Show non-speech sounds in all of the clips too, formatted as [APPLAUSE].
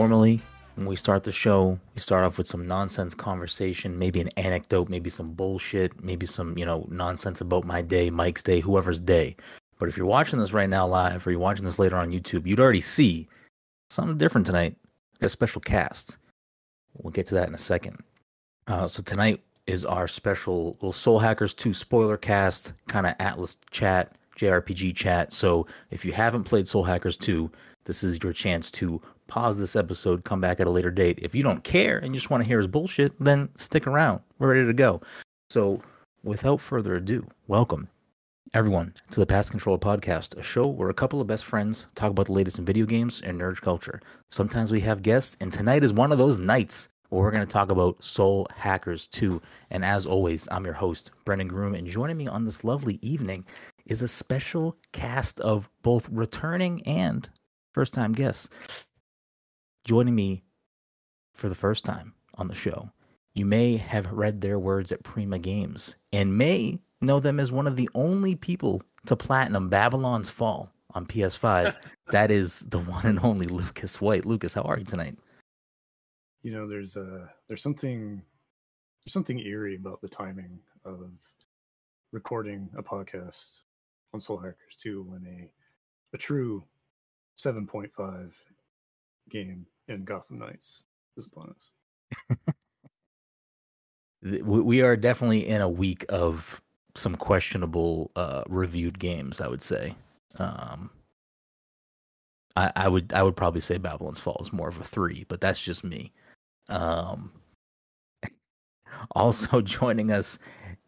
normally when we start the show, we start off with some nonsense conversation, maybe an anecdote, maybe some bullshit, maybe some, you know, nonsense about my day, Mike's day, whoever's day. But if you're watching this right now live or you're watching this later on YouTube, you'd already see something different tonight. Got a special cast. We'll get to that in a second. Uh, so tonight is our special little Soul Hackers 2 spoiler cast, kind of Atlus chat, JRPG chat. So if you haven't played Soul Hackers 2, this is your chance to pause this episode, come back at a later date. If you don't care and you just want to hear his bullshit, then stick around. We're ready to go. So without further ado, welcome everyone to the Pass Control Podcast, a show where a couple of best friends talk about the latest in video games and nerd culture. Sometimes we have guests, and tonight is one of those nights where we're going to talk about Soul Hackers 2. And as always, I'm your host, Brendan Groom, and joining me on this lovely evening is a special cast of both returning and first time guests. Joining me for the first time on the show, you may have read their words at Prima Games and may know them as one of the only people to platinum Babylon's Fall on PS5. [LAUGHS] that is the one and only Lucas White. Lucas, how are you tonight? You know, there's a there's something there's something eerie about the timing of recording a podcast on Soul Hackers 2 when a a true 7.5 game in Gotham Knights is upon us. [LAUGHS] we are definitely in a week of some questionable uh, reviewed games. I would say. Um, I, I would I would probably say Babylon's Fall is more of a three, but that's just me. Um, [LAUGHS] also [LAUGHS] joining us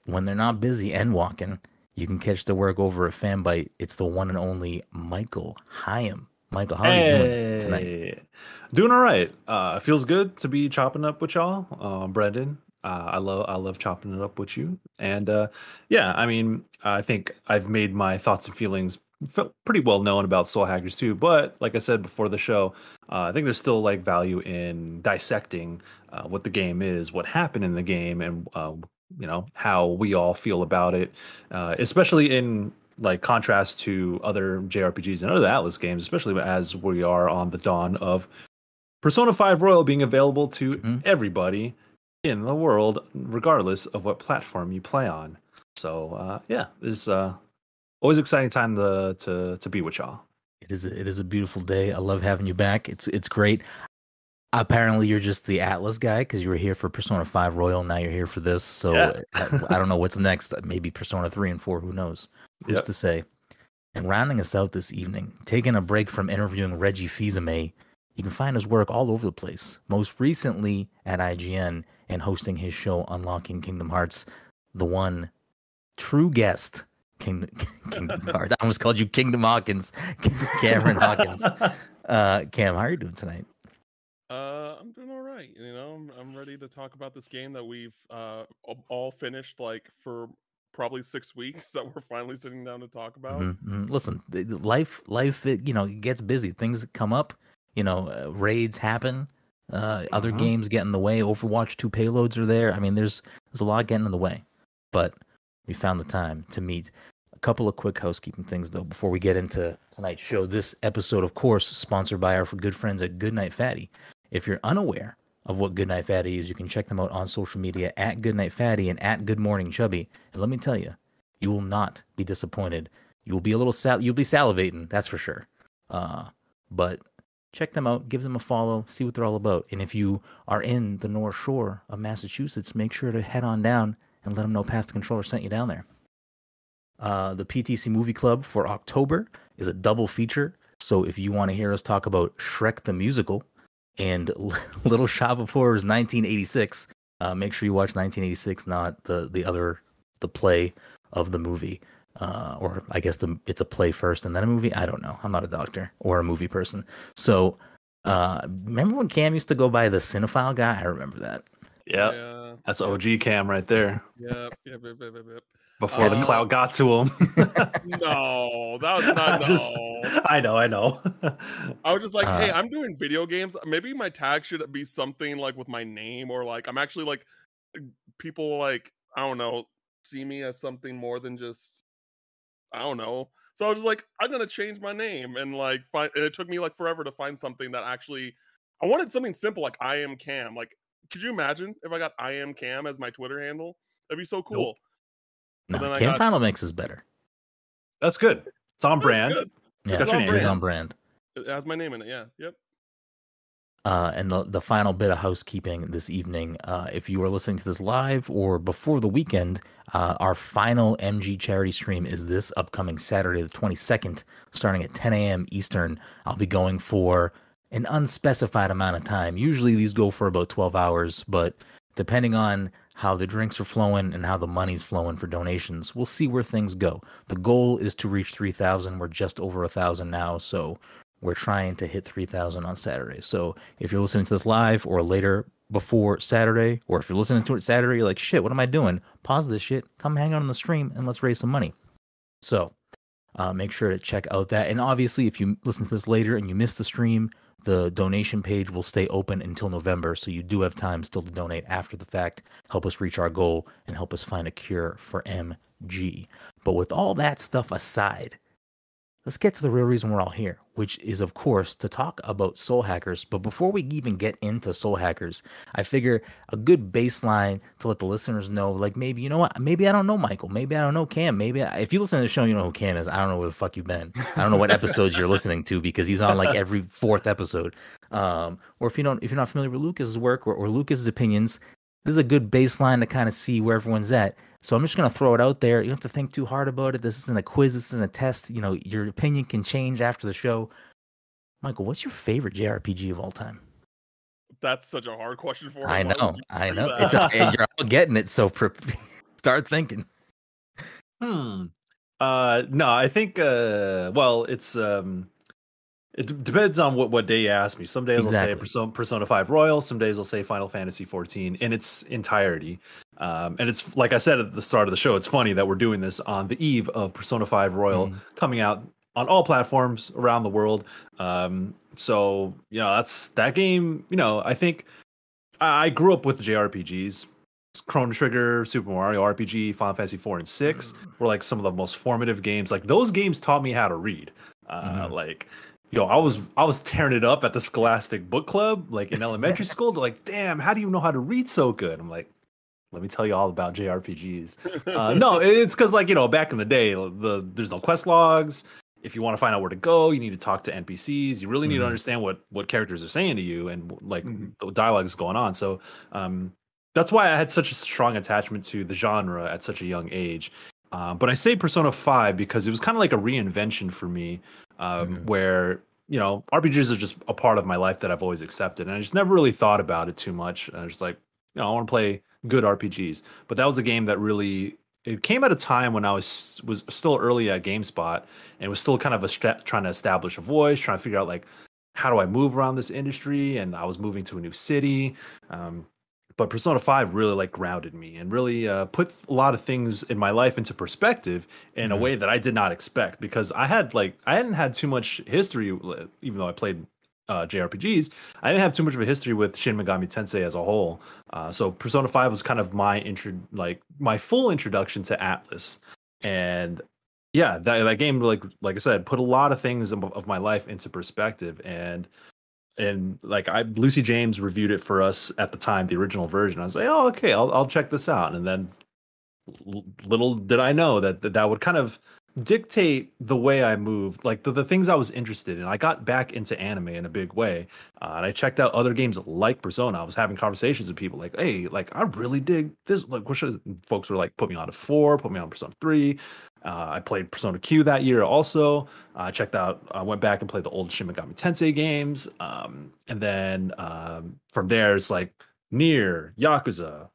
when they're not busy and walking, you can catch the work over at Fanbyte. It's the one and only Michael Higham. Michael, how are hey, you doing tonight? Doing all right. Uh, feels good to be chopping up with y'all, uh, Brendan. Uh, I love I love chopping it up with you, and uh, yeah, I mean, I think I've made my thoughts and feelings felt pretty well known about Soul Hackers too. But like I said before the show, uh, I think there's still like value in dissecting uh, what the game is, what happened in the game, and uh, you know how we all feel about it, uh, especially in like contrast to other JRPGs and other Atlus games, especially as we are on the dawn of Persona 5 Royal being available to mm-hmm. everybody in the world, regardless of what platform you play on. So uh, yeah, it's uh, always exciting time to to to be with y'all. It is a, it is a beautiful day. I love having you back. It's it's great. Apparently, you're just the Atlus guy because you were here for Persona Five Royal. Now you're here for this. So yeah. I, I, don't know what's next. Maybe Persona Three and Four. Who knows? Who's yep. to say? And rounding us out this evening, taking a break from interviewing Reggie Fils-Aimé, you can find his work all over the place. Most recently at IGN and hosting his show Unlocking Kingdom Hearts, the one true guest [LAUGHS] Kingdom, Kingdom [LAUGHS] Hearts. I almost called you Kingdom Hawkins, [LAUGHS] Cameron Hawkins. Uh, Cam, how are you doing tonight? Uh, I'm doing all right. You know, I'm, I'm ready to talk about this game that we've uh, all finished like for probably six weeks [LAUGHS] that we're finally sitting down to talk about. Mm-hmm. mm-hmm. Listen, life, life, it, you know, gets busy. Things come up. You know, uh, raids happen. Uh. Other games get in the way. Overwatch two payloads are there. I mean, there's there's a lot getting in the way, but we found the time to meet A couple of quick housekeeping things though before we get into tonight's show. This episode, of course, sponsored by our good friends at Goodnight Fatty. If you're unaware of what Goodnight Fatty is, you can check them out on social media at Goodnight Fatty and at Good Morning Chubby. And let me tell you, you will not be disappointed. You will be a little sal- you'll be salivating, that's for sure. Uh, but check them out, give them a follow, see what they're all about. And if you are in the North Shore of Massachusetts, make sure to head on down and let them know Pass the Controller sent you down there. Uh, the PTC Movie Club for October is a double feature. So if you want to hear us talk about Shrek the Musical and [LAUGHS] Little Shop of Horrors 1986, uh, make sure you watch 1986, not the the other the play of the movie. Uh, or I guess the it's a play first and then a movie. I don't know. I'm not a doctor or a movie person. So uh, remember when Cam used to go by the cinephile guy? I remember that. Yep. Yeah, that's OG Cam right there. Yep, yep, yep, yep, yep before uh, the cloud got to him. [LAUGHS] no, that was not [LAUGHS] no. Just, I know, I know. I was just like, uh, hey, I'm doing video games. Maybe my tag should be something like with my name or like I'm actually like people like I don't know see me as something more than just I don't know. So I was just like, I'm gonna change my name and like find. And it took me like forever to find something that actually I wanted something simple like I am Cam. Like, could you imagine if I got I am Cam as my Twitter handle? That'd be so cool. No, then I Cam got- Final Mix is better. That's good. It's on That's brand. good. Yeah, got your name it is in it. on brand. It has my name in it. Yeah. Yep. Uh, and the, the final bit of housekeeping this evening, uh, if you are listening to this live or before the weekend, uh, our final MG charity stream is this upcoming Saturday, the 22nd, starting at 10 a.m. Eastern. I'll be going for an unspecified amount of time. Usually these go for about 12 hours, but depending on how the drinks are flowing and how the money's flowing for donations, we'll see where things go. The goal is to reach 3,000. We're just over a thousand now, so we're trying to hit 3000 on Saturday. So if you're listening to this live or later before Saturday, or if you're listening to it Saturday, you're like, shit, what am I doing? Pause this shit, come hang out on the stream, and let's raise some money. So uh, make sure to check out that. And obviously, if you listen to this later and you miss the stream, the donation page will stay open until November. So you do have time still to donate after the fact, help us reach our goal, and help us find a cure for MG. But with all that stuff aside, let's get to the real reason we're all here, which is, of course, to talk about soul hackers. But before we even get into soul hackers, I figure a good baseline to let the listeners know, like maybe, you know what, maybe I don't know Michael, maybe I don't know Cam, maybe I, if you listen to the show, you know who Cam is. I don't know where the fuck you've been. I don't know what episodes you're listening to because he's on like every fourth episode. Um, or if you don't, if you're not familiar with Lucas's work or, or Lucas's opinions, this is a good baseline to kind of see where everyone's at. So I'm just gonna throw it out there. You don't have to think too hard about it. This isn't a quiz. This isn't a test. You know, your opinion can change after the show. Michael, what's your favorite JRPG of all time? That's such a hard question for him. I know, I know. that? It's a, you're [LAUGHS] all getting it. So pre- [LAUGHS] start thinking. Hmm. Uh, no, I think. Uh, well, it's um, it d- depends on what what day you ask me. Some days I'll say Persona, Persona Five Royal. Some days I'll say Final Fantasy 14 in its entirety. Um, and it's like I said at the start of the show. It's funny that we're doing this on the eve of Persona 5 Royal Mhm. coming out on all platforms around the world. Um, so you know that's that game. You know, I think I I grew up with the JRPGs. Chrono Trigger, Super Mario RPG, Final Fantasy 4 and 6 were like some of the most formative games. Like those games taught me how to read. Uh, Mhm. Like, yo, I was I was tearing it up at the Scholastic Book Club, like in elementary [LAUGHS] school. They're like, damn, how do you know how to read so good? I'm like, let me tell you all about JRPGs. Uh, no, [LAUGHS] it's because like you know, back in the day, the there's no quest logs. If you want to find out where to go, you need to talk to NPCs. You really need to Mhm. understand what what characters are saying to you and like Mhm. the dialogue is going on. So um, that's why I had such a strong attachment to the genre at such a young age. Um, but I say Persona 5 because it was kind of like a reinvention for me, um, Mhm. where you know RPGs are just a part of my life that I've always accepted, and I just never really thought about it too much. I was just like, you know, I want to play good RPGs. But that was a game that really it came at a time when I was was still early at GameSpot and was still kind of a stra- trying to establish a voice, trying to figure out like how do I move around this industry, and I was moving to a new city. Um, but Persona 5 really like grounded me and really uh, put a lot of things in my life into perspective in a Mhm. way that I did not expect because I had like I hadn't had too much history even though I played uh, JRPGs I didn't have too much of a history with Shin Megami Tensei as a whole uh, so Persona 5 was kind of my intro like my full introduction to Atlus and yeah that, that game like like I said put a lot of things of my life into perspective and and like I Lucy James reviewed it for us at the time, the original version. I was like, oh, okay, I'll I'll check this out. And then little did I know that that, that would kind of dictate the way I moved, like the, the things I was interested in. I got back into anime in a big way, uh, and I checked out other games like Persona. I was having conversations with people like, hey, like I really dig this. Like, what should folks were like, put me on to four, put me on Persona three. Uh, I played Persona Q that year also. I checked out, I went back and played the old Shin Megami Tensei games. Um, and then um, from there, it's like Nier, Yakuza,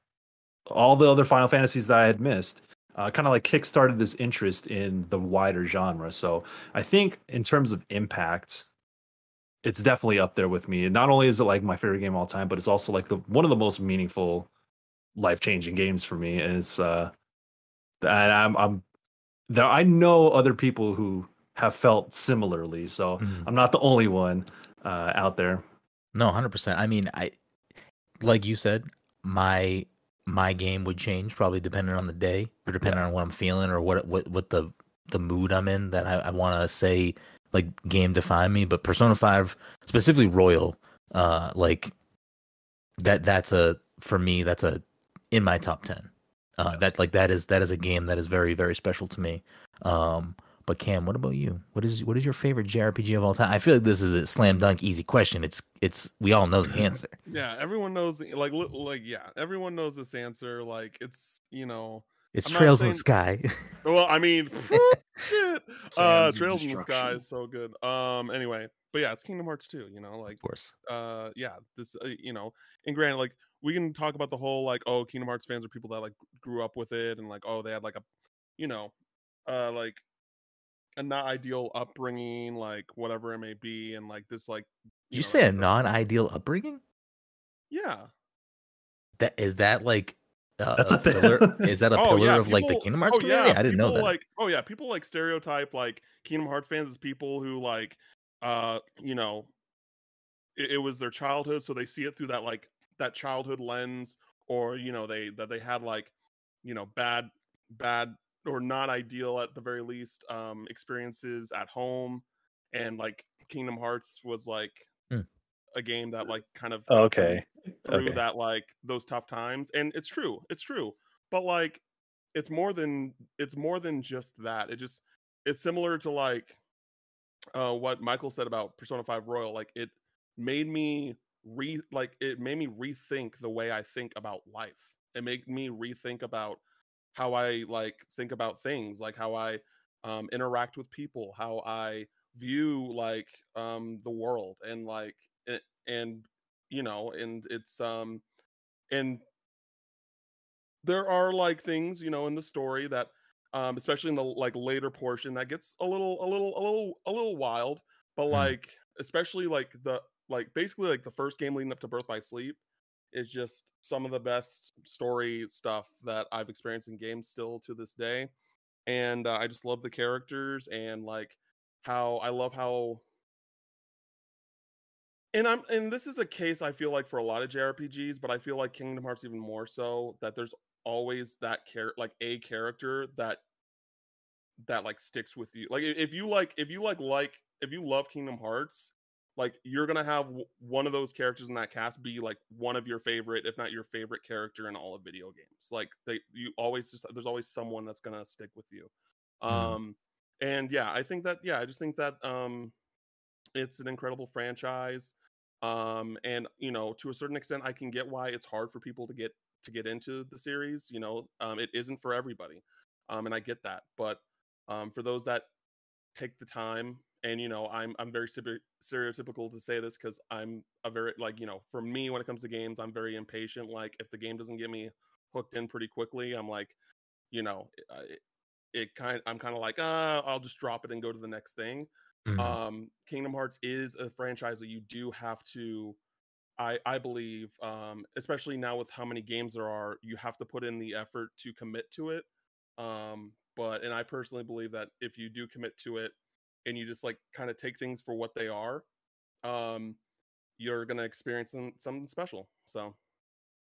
all the other Final Fantasies that I had missed. Uh, kind of like kickstarted this interest in the wider genre. So I think in terms of impact, it's definitely up there with me. And not only is it like my favorite game of all time, but it's also like the one of the most meaningful, life changing games for me. And it's uh, and I'm I'm there. I know other people who have felt similarly, so Mhm. I'm not the only one uh, out there. No, hundred percent. I mean, I like you said, my my game would change probably depending on the day or depending on what I'm feeling or what what what the the mood I'm in that I, I want to say like game define me. But Persona Five, specifically Royal, Uh, like that. That's a for me. That's a in my top ten. Uh, Yes. that like that is that is a game that is very very special to me. Um, but Cam, what about you? What is what is your favorite JRPG of all time? I feel like this is a slam dunk easy question. It's it's we all know the [LAUGHS] answer. Yeah, everyone knows. Like, like, yeah, everyone knows this answer. Like, it's you know. It's I'm [LAUGHS] [LAUGHS] Trails in the Sky. Well, I mean, shit. Uh, Trails in the Sky is so good. Um. Anyway, but yeah, it's Kingdom Hearts 2. You know, like, of course. uh, yeah, this, uh, you know, and granted, like, we can talk about the whole like, oh, Kingdom Hearts fans are people that like grew up with it, and like, oh, they had like a, you know, uh, like a not ideal upbringing, like whatever it may be, and like this, like, Did you know, say a non-ideal upbringing? Yeah. That is that like uh, That's a a pillar? [LAUGHS] Is that a Oh, pillar yeah, of like the Kingdom Hearts oh, community? I didn't know that. Like, oh yeah, people like stereotype like Kingdom Hearts fans as people who like, uh, you know, it, it was their childhood, so they see it through that like that childhood lens, or you know, they that they had like, you know, bad, bad or not ideal at the very least um experiences at home, and like Kingdom Hearts was like Hmm. a game that like kind of Oh, okay. through Okay. that like those tough times and it's true it's true but like it's more than it's more than just that it just it's similar to like uh what michael said about persona 5 royal like it made me re like it made me rethink the way i think about life it made me rethink about how i like think about things like how i um interact with people how i view like um the world and like it, and you know and it's um and there are like things you know in the story that um especially in the like later portion that gets a little a little a little a little wild but Mm. like especially like the like basically like the first game leading up to birth by sleep is just some of the best story stuff that i've experienced in games still to this day and uh, i just love the characters and like how i love how and I'm and this is a case I feel like for a lot of JRPGs, but I feel like Kingdom Hearts even more so that there's always that char- like a character that that like sticks with you. Like if you like if you like like if you love Kingdom Hearts, like you're to have w- one of those characters in that cast be like one of your favorite if not your favorite character in all of video games. Like they you always just there's always someone that's to stick with you. Mhm. Um and yeah, I think that yeah, I just think that um it's an incredible franchise um and you know to a certain extent i can get why it's hard for people to get to get into the series you know um it isn't for everybody um and i get that but um for those that take the time and you know i'm i'm very stere- stereotypical to say this because i'm a very like you know for me when it comes to games i'm very impatient like if the game doesn't get me hooked in pretty quickly i'm like you know it, it kind i'm kind of like uh i'll just drop it and go to the next thing Mhm. um kingdom hearts is a franchise that you do have to i i believe um especially now with how many games there are you have to put in the effort to commit to it um but and i personally believe that if you do commit to it and you just like kind of take things for what they are um you're gonna experience some, something special so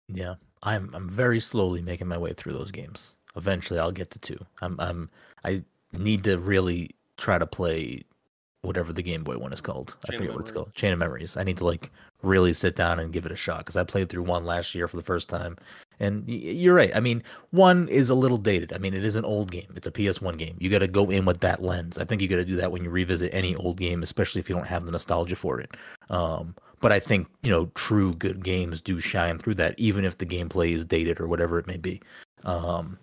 Yeah, I'm I'm very slowly making my way through those games. Eventually, I'll get to two. I'm I'm I need to really try to play whatever the Game Boy one is called. I Chain of forget what it's called. Chain of Memories. I need to like really sit down and give it a shot because I played through one last year for the first time. And y- you're right. I mean, one is a little dated. I mean, it is an old game. It's a PS1 game. You got to go in with that lens. I think you got to do that when you revisit any old game, especially if you don't have the nostalgia for it. Um, but I think you know, true good games do shine through that, even if the gameplay is dated or whatever it may be. Um,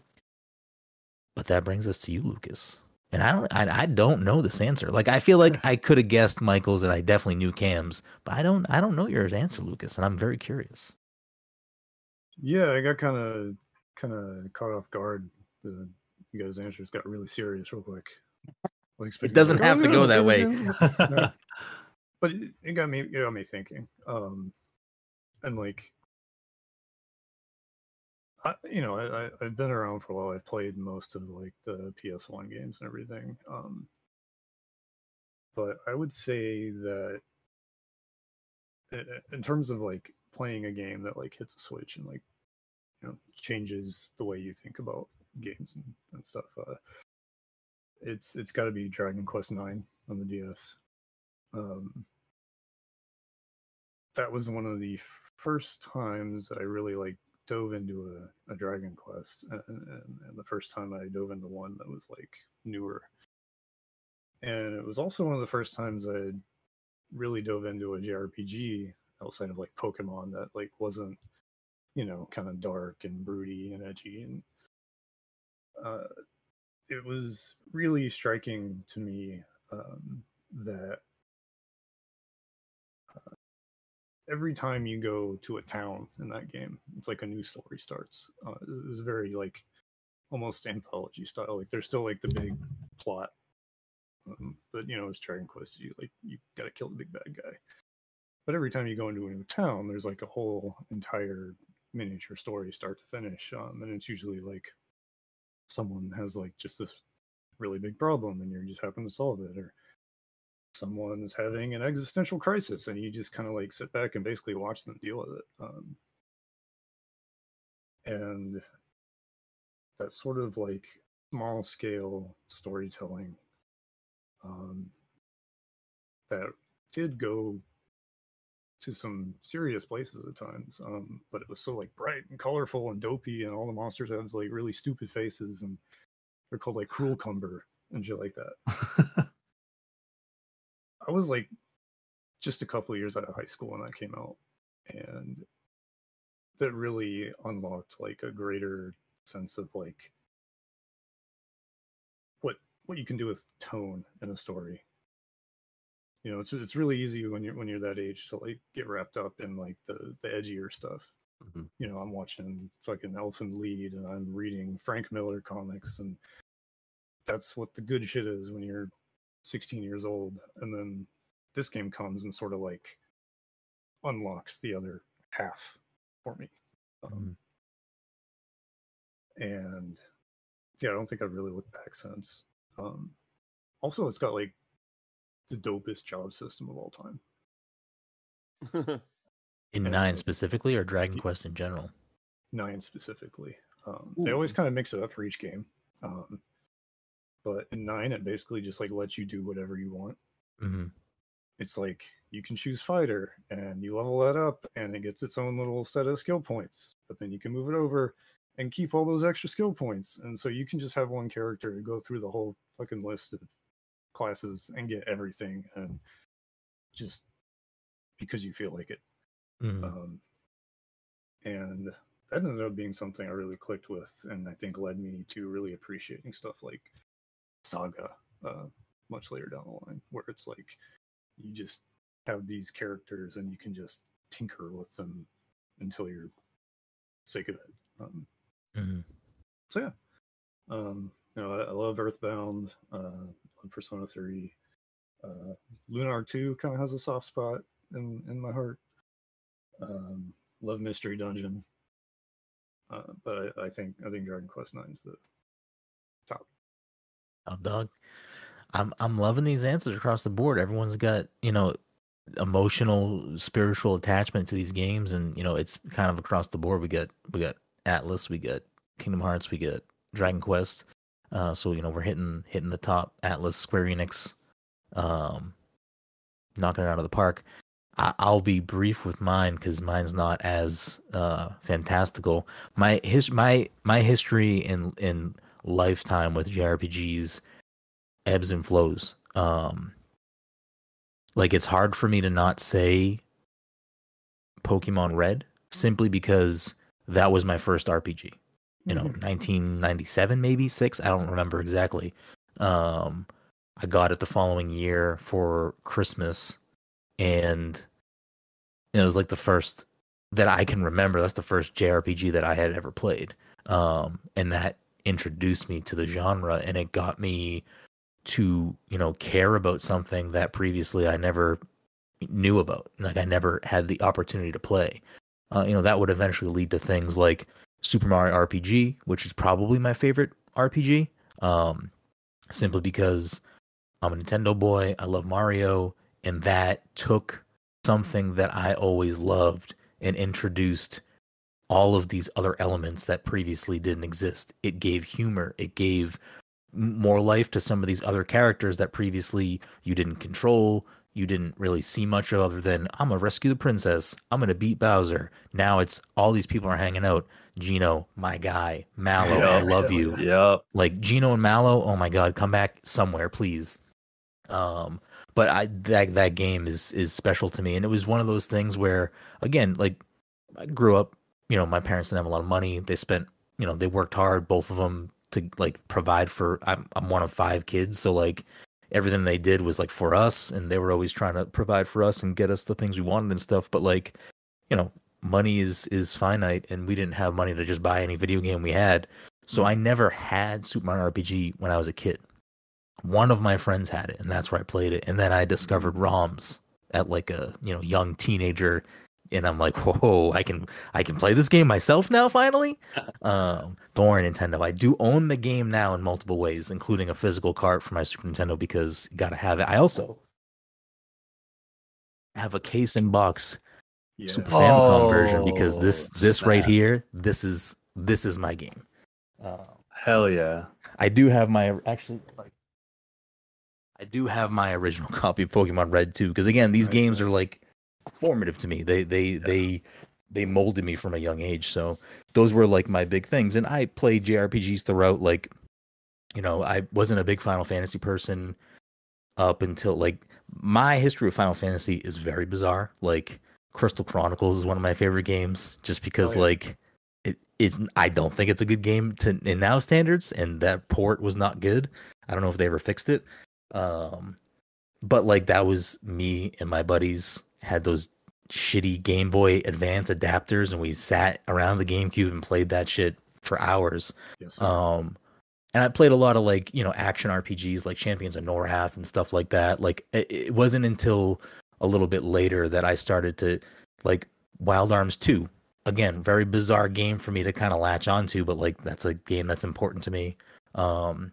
but that brings us to you, Lucas. And I don't, I, I don't know this answer. Like I feel like I could have guessed Michael's, and I definitely knew Cam's, but I don't, I don't know your answer, Lucas, and I'm very curious. Yeah, I got kind of kind of caught off guard. The you guys' answers got really serious real quick. Like, It doesn't like, have "Oh, to yeah, go that yeah, way. [LAUGHS] [LAUGHS] No. but it, it got me it got me thinking um and like I, you know I, I i've been around for a while. I've played most of like the ps1 games and everything um but i would say that in terms of like playing a game that like hits a switch and like you know changes the way you think about games and, and stuff uh it's it's got to be dragon quest 9 on the ds um that was one of the first times I really like dove into a, a Dragon Quest, and, and, and the first time I dove into one that was like newer. And it was also one of the first times I really dove into a JRPG outside of like Pokemon that like wasn't, you know, kind of dark and broody and edgy. And uh, it was really striking to me um, that every time you go to a town in that game, it's like a new story starts. Uh, it's very like almost anthology style. Like there's still like the big plot, um, but you know it's Dragon Quest. You like you got to kill the big bad guy. But every time you go into a new town, there's like a whole entire miniature story, start to finish, um, and it's usually like someone has like just this really big problem, and you just happen to solve it, or someone's having an existential crisis and you just kind of like sit back and basically watch them deal with it um, and that sort of like small scale storytelling um, that did go to some serious places at times um, but it was so like bright and colorful and dopey and all the monsters have like really stupid faces and they're called like Cruelcumber and shit like that [LAUGHS] I was like just a couple of years out of high school when that came out, and that really unlocked like a greater sense of like what what you can do with tone in a story. You know, it's it's really easy when you're when you're that age to like get wrapped up in like the the edgier stuff. Mm-hmm. You know, I'm watching fucking Elfen Lied and I'm reading Frank Miller comics and that's what the good shit is when you're 16 years old and then this game comes and sort of like unlocks the other half for me. Um, mm. and yeah i don't think i've really looked back since. Um, also it's got like the dopest job system of all time. [LAUGHS] In and nine specifically or dragon quest in general? Nine specifically. Um, they always kind of mix it up for each game. Um, but in nine, it basically just like lets you do whatever you want. Mm-hmm. It's like you can choose fighter and you level that up and it gets its own little set of skill points, but then you can move it over and keep all those extra skill points. And so you can just have one character go through the whole fucking list of classes and get everything and just because you feel like it. Mm-hmm. Um, and that ended up being something I really clicked with, and I think led me to really appreciating stuff like saga uh, much later down the line, where it's like you just have these characters and you can just tinker with them until you're sick of it. Um, mm-hmm. So yeah, um, you know, I, I love Earthbound, uh, love Persona Three, uh, Lunar Two kind of has a soft spot in in my heart. Um, love Mystery Dungeon, uh, but I, I think I think Dragon Quest Nine's the Oh, dog. I'm I'm loving these answers across the board. Everyone's got you know emotional, spiritual attachment to these games, and you know it's kind of across the board. We got we got Atlus, we got Kingdom Hearts, we got Dragon Quest. Uh, so you know we're hitting hitting the top. Atlus, Square Enix, um, knocking it out of the park. I, will be brief with mine because mine's not as uh, fantastical. My his my my history in in lifetime with JRPGs ebbs and flows. Um, like it's hard for me to not say Pokemon Red simply because that was my first RPG. You know, 1997 mm-hmm. maybe six. I don't remember exactly. Um, I got it the following year for Christmas, and it was like the first that I can remember. That's the first JRPG that I had ever played. Um, and that introduced me to the genre and it got me to you know care about something that previously I never knew about like I never had the opportunity to play. Uh, you know that would eventually lead to things like Super Mario RPG which is probably my favorite RPG um, simply because I'm a Nintendo boy I love Mario and that took something that I always loved and introduced all of these other elements that previously didn't exist. It gave humor, it gave more life to some of these other characters that previously you didn't control, you didn't really see much of other than I'm gonna rescue the princess. I'm gonna beat Bowser. Now it's all these people are hanging out. Geno, my guy, Mallow, I love you. Yep. Like Geno and Mallow, oh my god, come back somewhere, please. Um, but I that that game is is special to me, and it was one of those things where, again, like I grew up, you know, my parents didn't have a lot of money. They spent, you know, they worked hard, both of them, to like provide for. I'm I'm one of five kids, so like everything they did was like for us, and they were always trying to provide for us and get us the things we wanted and stuff. But like, you know, money is is finite, and we didn't have money to just buy any video game we had. So mm. I never had Super Mario RPG when I was a kid. One of my friends had it, and that's where I played it. And then I discovered mm. ROMs at like a you know young teenager, and I'm like, whoa, I can I can play this game myself now. Finally, [LAUGHS] um, don't worry, Nintendo. I do own the game now in multiple ways, including a physical cart for my Super Nintendo because you gotta have it. I also have a case in box Yeah. Super Famicom version because this Oh, this right here, this is this is my game. Uh, Hell yeah. I do have my actually like I do have my original [LAUGHS] copy of Pokemon Red too because again these Nice, games are like formative to me. They they they they molded me from a young age. So those were like my big things and I played JRPGs throughout like you know, I wasn't a big Final Fantasy person up until like my history with Final Fantasy is very bizarre. Like Crystal Chronicles is one of my favorite games just because yeah. like it, it's I don't think it's a good game to in now standards and that port was not good. I don't know if they ever fixed it. Um but like that was me and my buddies had those shitty Game Boy Advance adapters and we sat around the GameCube and played that shit for hours. Yes. Um, and I played a lot of like you know action RPGs like Champions of Norrath and stuff like that. Like it, it wasn't until a little bit later that I started to like Wild Arms Two. Again, very bizarre game for me to kind of latch onto, but like that's a game that's important to me. Um,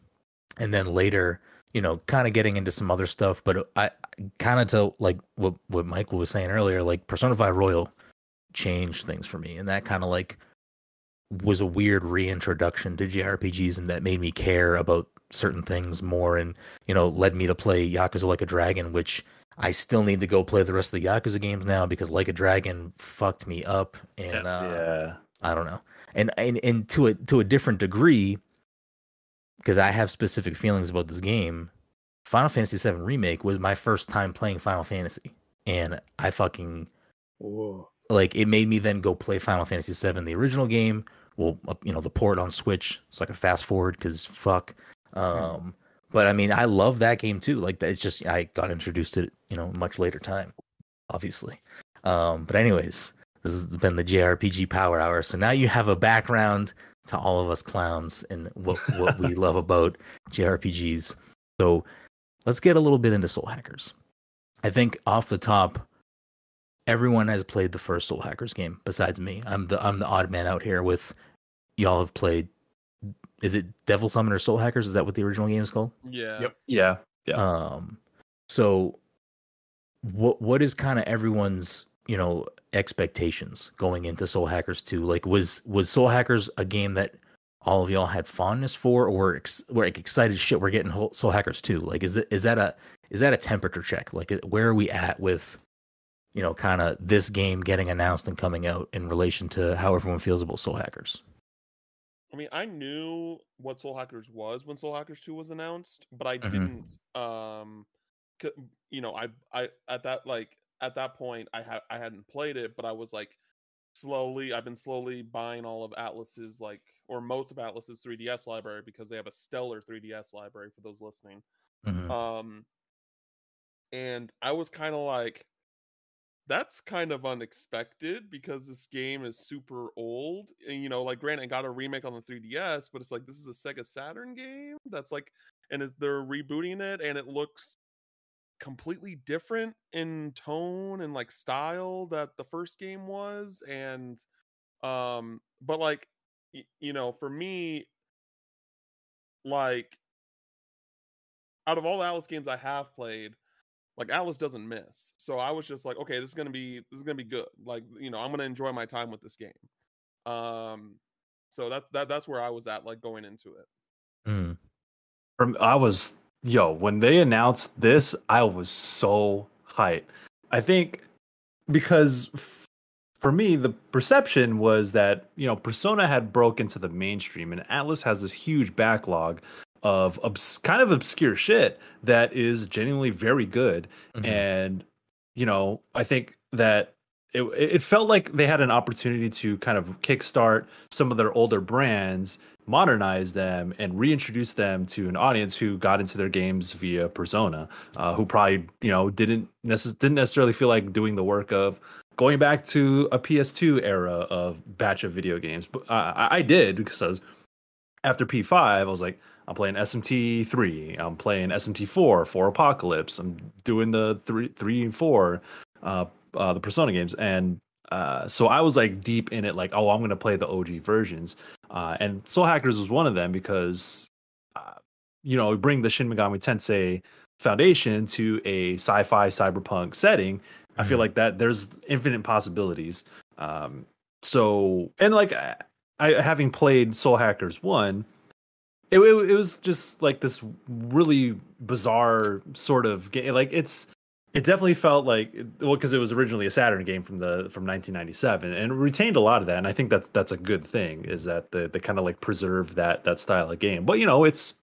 and then later, you know, kind of getting into some other stuff, but I kind of to like what what Michael was saying earlier, like Persona 5 Royal changed things for me, and that kind of like was a weird reintroduction to JRPGs and that made me care about certain things more and you know led me to play Yakuza Like a Dragon which I still need to go play the rest of the Yakuza games now because Like a Dragon fucked me up and uh yeah. I don't know. And and and to a to a different degree because I have specific feelings about this game. Final Fantasy VII Remake was my first time playing Final Fantasy and I fucking Whoa. like it made me then go play Final Fantasy VII, the original game. Well, you know, the port on Switch, so I could fast forward because fuck. Um, but I mean, I love that game too. Like it's just I got introduced to it, you know, much later time, obviously. Um, but anyways, this has been the JRPG Power Hour. So now you have a background to all of us clowns and what what we [LAUGHS] love about JRPGs. So let's get a little bit into Soul Hackers. I think off the top, everyone has played the first Soul Hackers game besides me. I'm the I'm the odd man out here with y'all have played is it Devil Summon or Soul Hackers? Is that what the original game is called? Yeah. Yep. Yeah. Yeah. Um so what what is kind of everyone's, you know, expectations going into Soul Hackers 2? Like was was Soul Hackers a game that all of y'all had fondness for or were, ex- were like excited shit we're getting Soul Hackers too. Like is it is that a is that a temperature check? Like where are we at with you know, kind of this game getting announced and coming out in relation to how everyone feels about Soul Hackers. I mean, I knew what Soul Hackers was when Soul Hackers 2 was announced, but I Mhm. didn't um you know, I I at that like at that point I had I hadn't played it, but I was like slowly I've been slowly buying all of Atlus's like or most of Atlus's 3DS library because they have a stellar 3DS library for those listening. Mhm. Um and I was kind of like that's kind of unexpected because this game is super old. And you know, like granted, it got a remake on the 3DS, but it's like this is a Sega Saturn game that's like and they're rebooting it and it looks completely different in tone and like style that the first game was and um but like you know for me like out of all Atlus games I have played, like Atlus doesn't miss. So I was just like, okay, this is gonna be this is gonna be good. Like you know, I'm gonna enjoy my time with this game. Um, so that's that that's where I was at, like going into it. Mm. From I was yo when they announced this, I was so hyped. I think because for me, the perception was that you know Persona had broke into the mainstream, and Atlus has this huge backlog of obs- kind of obscure shit that is genuinely very good. Mhm. And you know, I think that it it felt like they had an opportunity to kind of kickstart some of their older brands, modernize them, and reintroduce them to an audience who got into their games via Persona, uh, who probably you know didn't necess- didn't necessarily feel like doing the work of going back to a PS2 era of batch of video games. But uh, I, did because after P5, I was like, I'm playing SMT three, I'm playing SMT four for Apocalypse, I'm doing the three three and four, uh, uh the Persona games, and uh, so I was like deep in it, like, oh, I'm gonna play the OG versions, uh, and Soul Hackers was one of them because, uh, you know, we bring the Shin Megami Tensei foundation to a sci-fi cyberpunk setting. I feel Mhm. like that there's infinite possibilities. Um, so and like I, I having played Soul Hackers one, it, it it was just like this really bizarre sort of game. Like it's it definitely felt like well because it was originally a Saturn game from the from 1997 and it retained a lot of that. And I think that's that's a good thing is that the they kind of like preserve that that style of game. But you know it's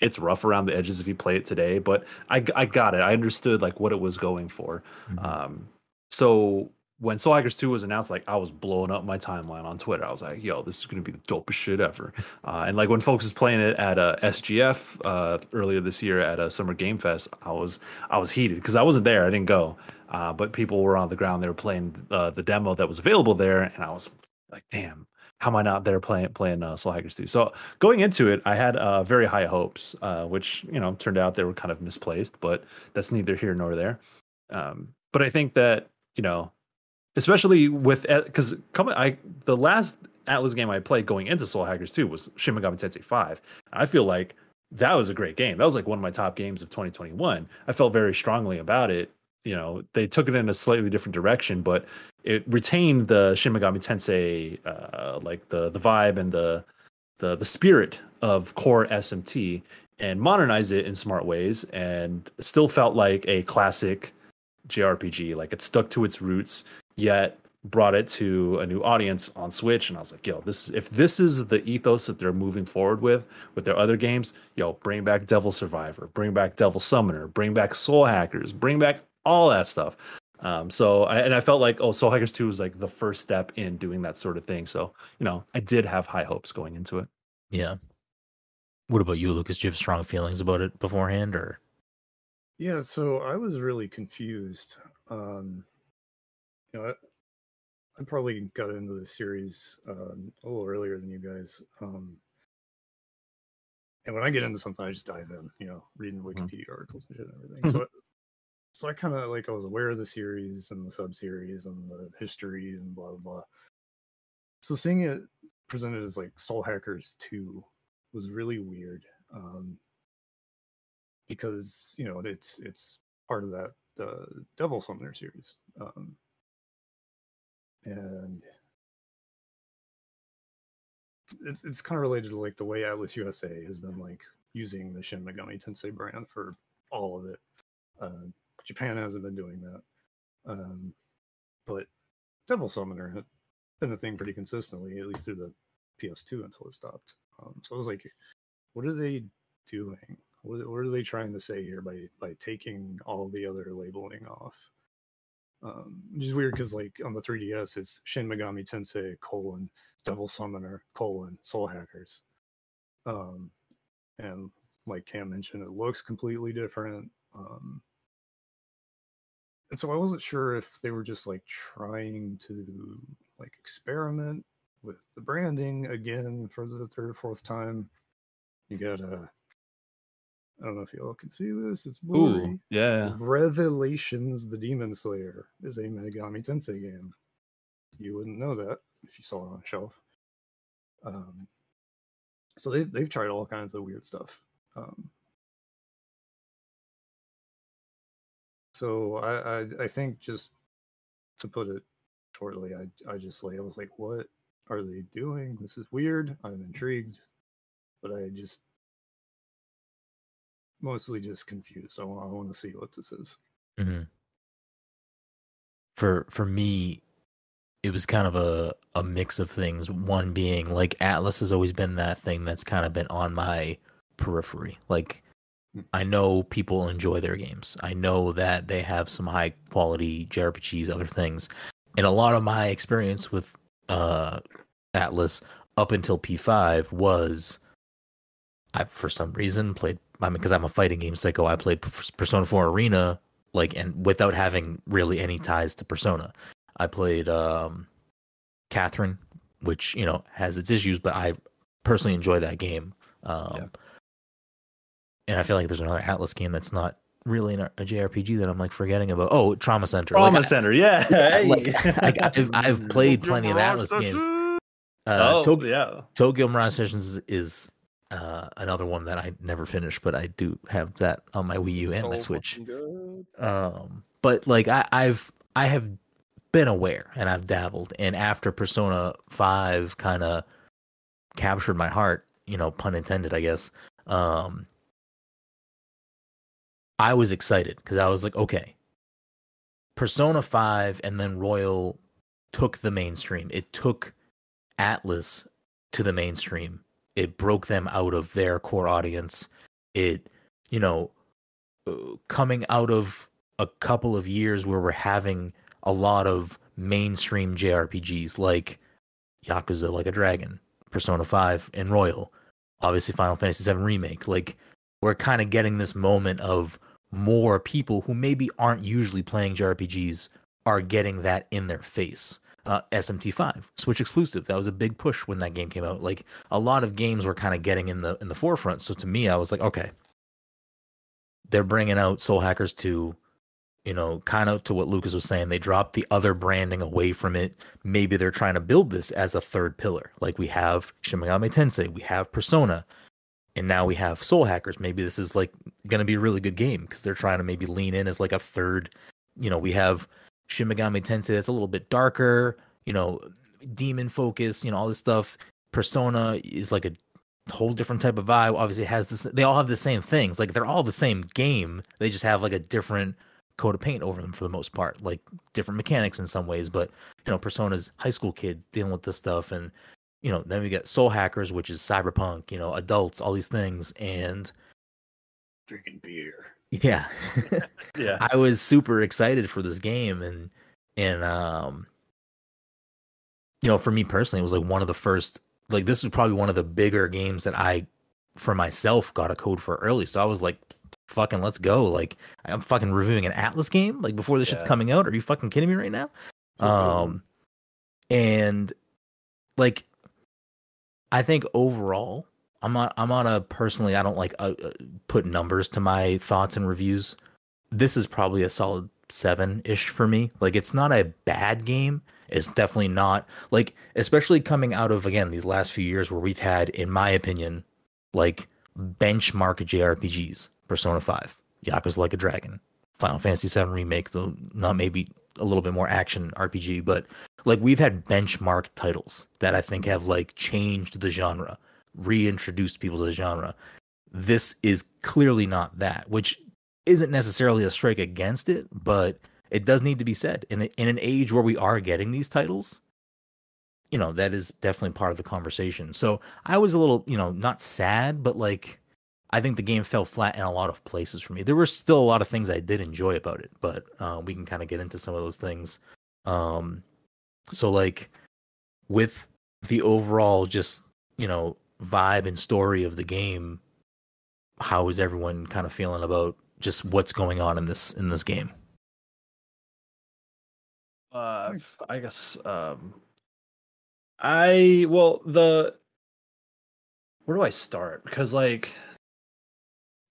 it's rough around the edges if you play it today. But I I got it. I understood like what it was going for. Mhm. Um, so when Soul Hackers 2 was announced, like I was blowing up my timeline on Twitter. I was like, yo, this is gonna be the dopest shit ever. Uh, and like when folks was playing it at uh, SGF uh, earlier this year at a Summer Game Fest, I was I was heated because I wasn't there. I didn't go. Uh, but people were on the ground. They were playing uh, the demo that was available there, and I was like, damn, how am I not there playing playing uh, Soul Hackers 2? So going into it, I had uh, very high hopes, uh, which you know turned out they were kind of misplaced, but that's neither here nor there. Um, but I think that you know, especially with because coming, I the last Atlus game I played going into Soul Hackers 2 was Shin Megami Tensei 5. I feel like that was a great game. That was like one of my top games of 2021. I felt very strongly about it. You know, they took it in a slightly different direction, but it retained the Shin Megami Tensei, uh, like the the vibe and the the the spirit of core SMT, and modernized it in smart ways, and still felt like a classic JRPG. Like it stuck to its roots, yet brought it to a new audience on Switch. And I was like, yo, this if this is the ethos that they're moving forward with with their other games, yo, bring back Devil Survivor, bring back Devil Summoner, bring back Soul Hackers, bring back all that stuff. Um, so I, and I felt like oh, Soul Hackers Two was like the first step in doing that sort of thing. So you know, I did have high hopes going into it. Yeah. What about you, Lucas? Do you have strong feelings about it beforehand, or Yeah, so I was really confused. Um, you know, I, I probably got into the series um, a little earlier than you guys. Um, and when I get into something, I just dive in, you know, reading Wikipedia articles and shit and everything. so, so I kind of like I was aware of the series and the sub series and the history and blah blah blah. So seeing it presented as like Soul Hackers Two was really weird. Um, because you know it's it's part of that uh, Devil Summoner series, um, and it's it's kind of related to like the way Atlus USA has been like using the Shin Megami Tensei brand for all of it. Uh, Japan hasn't been doing that, um, but Devil Summoner had been a thing pretty consistently, at least through the PS2 until it stopped. Um, so I was like, what are they doing? What, what are they trying to say here by by taking all the other labeling off? Um, which is weird because like on the 3DS, it's Shin Megami Tensei colon Devil Summoner colon Soul Hackers, um, and like Cam mentioned, it looks completely different. Um, and so I wasn't sure if they were just like trying to like experiment with the branding again for the third or fourth time. You got a I don't know if y'all can see this. It's blurry. Ooh, yeah. Revelations: The Demon Slayer is a Megami Tensei game. You wouldn't know that if you saw it on a shelf. Um, so they've they've tried all kinds of weird stuff. Um, so I, I I think just to put it shortly, I I just like I was like, what are they doing? This is weird. I'm intrigued, but I just mostly just confused. I want, I want to see what this is. Mhm. for for me, it was kind of a a mix of things. One being like Atlus has always been that thing that's kind of been on my periphery. Like. I know people enjoy their games. I know that they have some high quality JRPGs, other things. And a lot of my experience with uh Atlus up until P5 was I for some reason played I mean because I'm a fighting game psycho, I played Persona 4 Arena like and without having really any ties to Persona. I played um Catherine, which, you know, has its issues, but I personally enjoy that game. Um Yeah. And I feel like there's another Atlus game that's not really a JRPG that I'm like forgetting about. Oh, Trauma Center. Trauma Like, I- Center, yeah. [LAUGHS] yeah, like, Hey. [LAUGHS] I, I've, I've [LAUGHS] played plenty of Atlus games. Uh, oh, Tok- yeah. Tokyo Mirage Sessions is, is uh, another one that I never finished, but I do have that on my Wii U and my Switch. Um, but like I, I've I have been aware and I've dabbled, and after Persona Five kind of captured my heart, you know, pun intended, I guess. Um, I was excited because I was like, okay, Persona Five and then Royal took the mainstream. It took Atlus to the mainstream. It broke them out of their core audience. It, you know, uh, coming out of a couple of years where we're having a lot of mainstream JRPGs like Yakuza Like a Dragon, Persona 5, and Royal, obviously Final Fantasy VII Remake. Like, we're kind of getting this moment of more people who maybe aren't usually playing JRPGs are getting that in their face. Uh, SMT5, Switch exclusive. That was a big push when that game came out. Like a lot of games were kind of getting in the in the forefront. So to me, I was like, okay, they're bringing out Soul Hackers 2, you know, kind of to what Lucas was saying. They dropped the other branding away from it. Maybe they're trying to build this as a third pillar. Like we have Shin Megami Tensei, we have Persona, and now we have Soul Hackers. Maybe this is like going to be a really good game because they're trying to maybe lean in as like a third. You know, we have Shin Megami Tensei that's a little bit darker. You know, demon focus. You know, all this stuff. Persona is like a whole different type of vibe. Obviously, has this. They all have the same things. Like they're all the same game. They just have like a different coat of paint over them for the most part. Like different mechanics in some ways. But you know, Persona's high school kid dealing with this stuff, and you know, then we get Soul Hackers, which is cyberpunk. You know, adults, all these things, and Drinking beer. [LAUGHS] yeah. [LAUGHS] Yeah. I was super excited for this game and and um you know, for me personally, it was like one of the first like this was probably one of the bigger games that I for myself got a code for early. So I was like fucking let's go. Like I'm fucking reviewing an Atlus game like before this shit's coming out. Are you fucking kidding me right now? Um and like I think overall I'm on I'm not a personally I don't like uh, uh, put numbers to my thoughts and reviews. This is probably a solid 7ish for me. Like it's not a bad game. It's definitely not like especially coming out of again these last few years where we've had in my opinion like benchmark JRPGs, Persona 5, Yakuza Like a Dragon, Final Fantasy 7 remake, though not maybe a little bit more action RPG, but like we've had benchmark titles that I think have like changed the genre, reintroduced people to the genre. This is clearly not that, which isn't necessarily a strike against it, but it does need to be said. In in an age where we are getting these titles, you know, that is definitely part of the conversation. So I was a little, you know, not sad, but like I think the game fell flat in a lot of places for me. There were still a lot of things I did enjoy about it, but uh, we can kind of get into some of those things. Um, so like with the overall just you know vibe and story of the game, how is everyone kind of feeling about just what's going on in this in this game? Uh, I guess um, I well the where do I start? Because like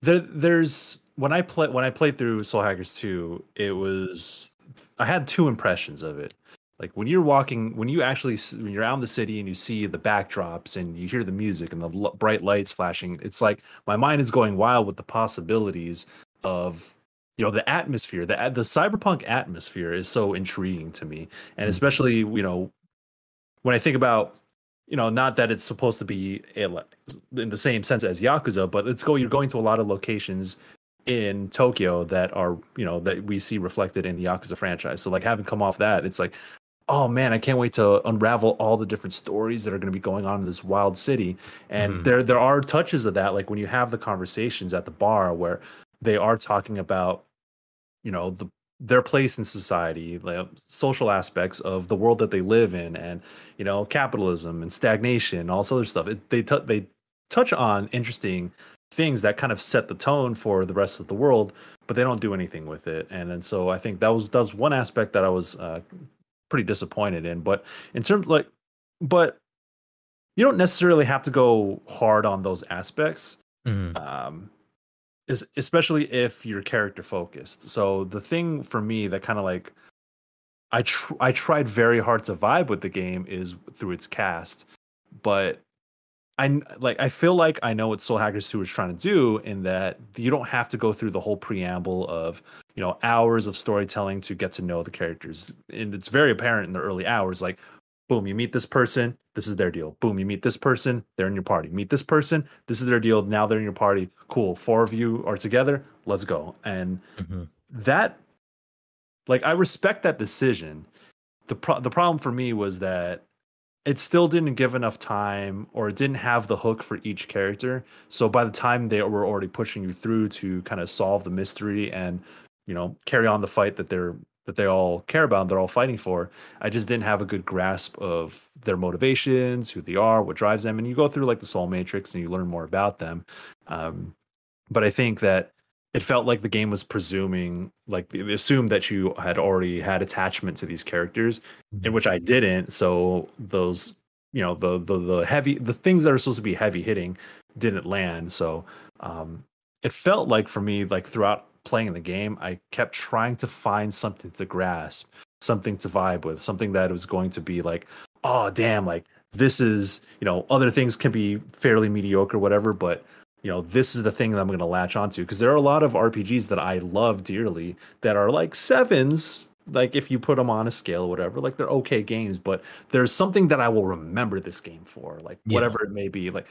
there there's when I play when I played through Soul Hackers 2, it was I had two impressions of it. Like when you're walking, when you actually when you're out in the city and you see the backdrops and you hear the music and the l- bright lights flashing, it's like my mind is going wild with the possibilities of you know the atmosphere the the cyberpunk atmosphere is so intriguing to me and Mhm. especially you know when i think about you know not that it's supposed to be in the same sense as yakuza but it's go you're going to a lot of locations in Tokyo that are you know that we see reflected in the Yakuza franchise. So like having come off that, it's like, oh man, I can't wait to unravel all the different stories that are going to be going on in this wild city. And mm. there there are touches of that, like when you have the conversations at the bar where they are talking about, you know, the their place in society, like social aspects of the world that they live in, and you know, capitalism and stagnation, all this other stuff. It, they t- they touch on interesting things that kind of set the tone for the rest of the world, but they don't do anything with it. And and so I think that was that was one aspect that I was uh, pretty disappointed in. But in terms like, but you don't necessarily have to go hard on those aspects. Mm-hmm. Um, is especially if you're character focused. So the thing for me that kind of like I tr- I tried very hard to vibe with the game is through its cast, but I like I feel like I know what Soul Hackers 2 is trying to do in that you don't have to go through the whole preamble of, you know, hours of storytelling to get to know the characters. And it's very apparent in the early hours like boom, you meet this person, this is their deal. Boom, you meet this person, they're in your party. Meet this person, this is their deal, now they're in your party. Cool, four of you are together, let's go. And mm-hmm. that like I respect that decision. The pro- the problem for me was that it still didn't give enough time or it didn't have the hook for each character so by the time they were already pushing you through to kind of solve the mystery and you know carry on the fight that they're that they all care about and they're all fighting for. I just didn't have a good grasp of their motivations who they are what drives them and you go through like the soul matrix and you learn more about them. Um, but i think that it felt like the game was presuming like they assumed that you had already had attachment to these characters mm-hmm. in which i didn't. So those you know the, the the heavy the things that are supposed to be heavy hitting didn't land. So um it felt like for me like throughout playing the game i kept trying to find something to grasp something to vibe with something that was going to be like oh damn like this is you know other things can be fairly mediocre whatever but you know, this is the thing that I'm going to latch onto because there are a lot of RPGs that I love dearly that are like sevens. Like if you put them on a scale or whatever, like they're okay games, but there's something that I will remember this game for, like whatever it may be. Like,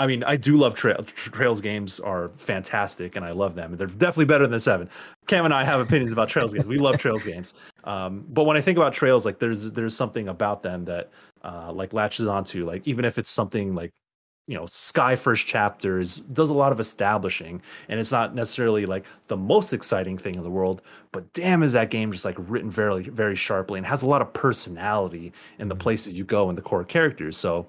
I mean, I do love Tra- Trails games are fantastic, and I love them. They're definitely better than Seven. Cam and I have opinions about Trails games. We love Trails games, um, but when I think about Trails, like there's there's something about them that uh, like latches onto. Like even if it's something like you know sky first chapters does a lot of establishing and it's not necessarily like the most exciting thing in the world but damn is that game just like written very very sharply and has a lot of personality in the mm-hmm. places you go and the core characters so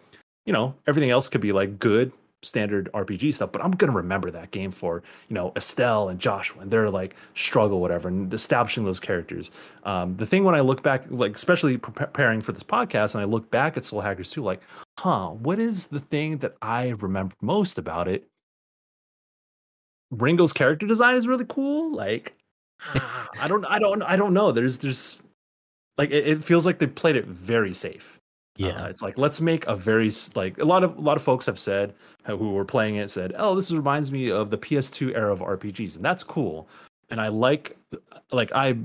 you know everything else could be like good standard RPG stuff, but I'm gonna remember that game for you know Estelle and Joshua and their like struggle, whatever, and establishing those characters. Um, the thing when I look back, like especially preparing for this podcast, and I look back at Soul Hackers 2, like, huh, what is the thing that I remember most about it? Ringo's character design is really cool. Like, [LAUGHS] I don't, I don't, I don't know. There's, there's, like, it, it feels like they played it very safe. Yeah, uh, it's like let's make a very like a lot of a lot of folks have said who were playing it said, "Oh, this reminds me of the PS2 era of RPGs," and that's cool. And I like like I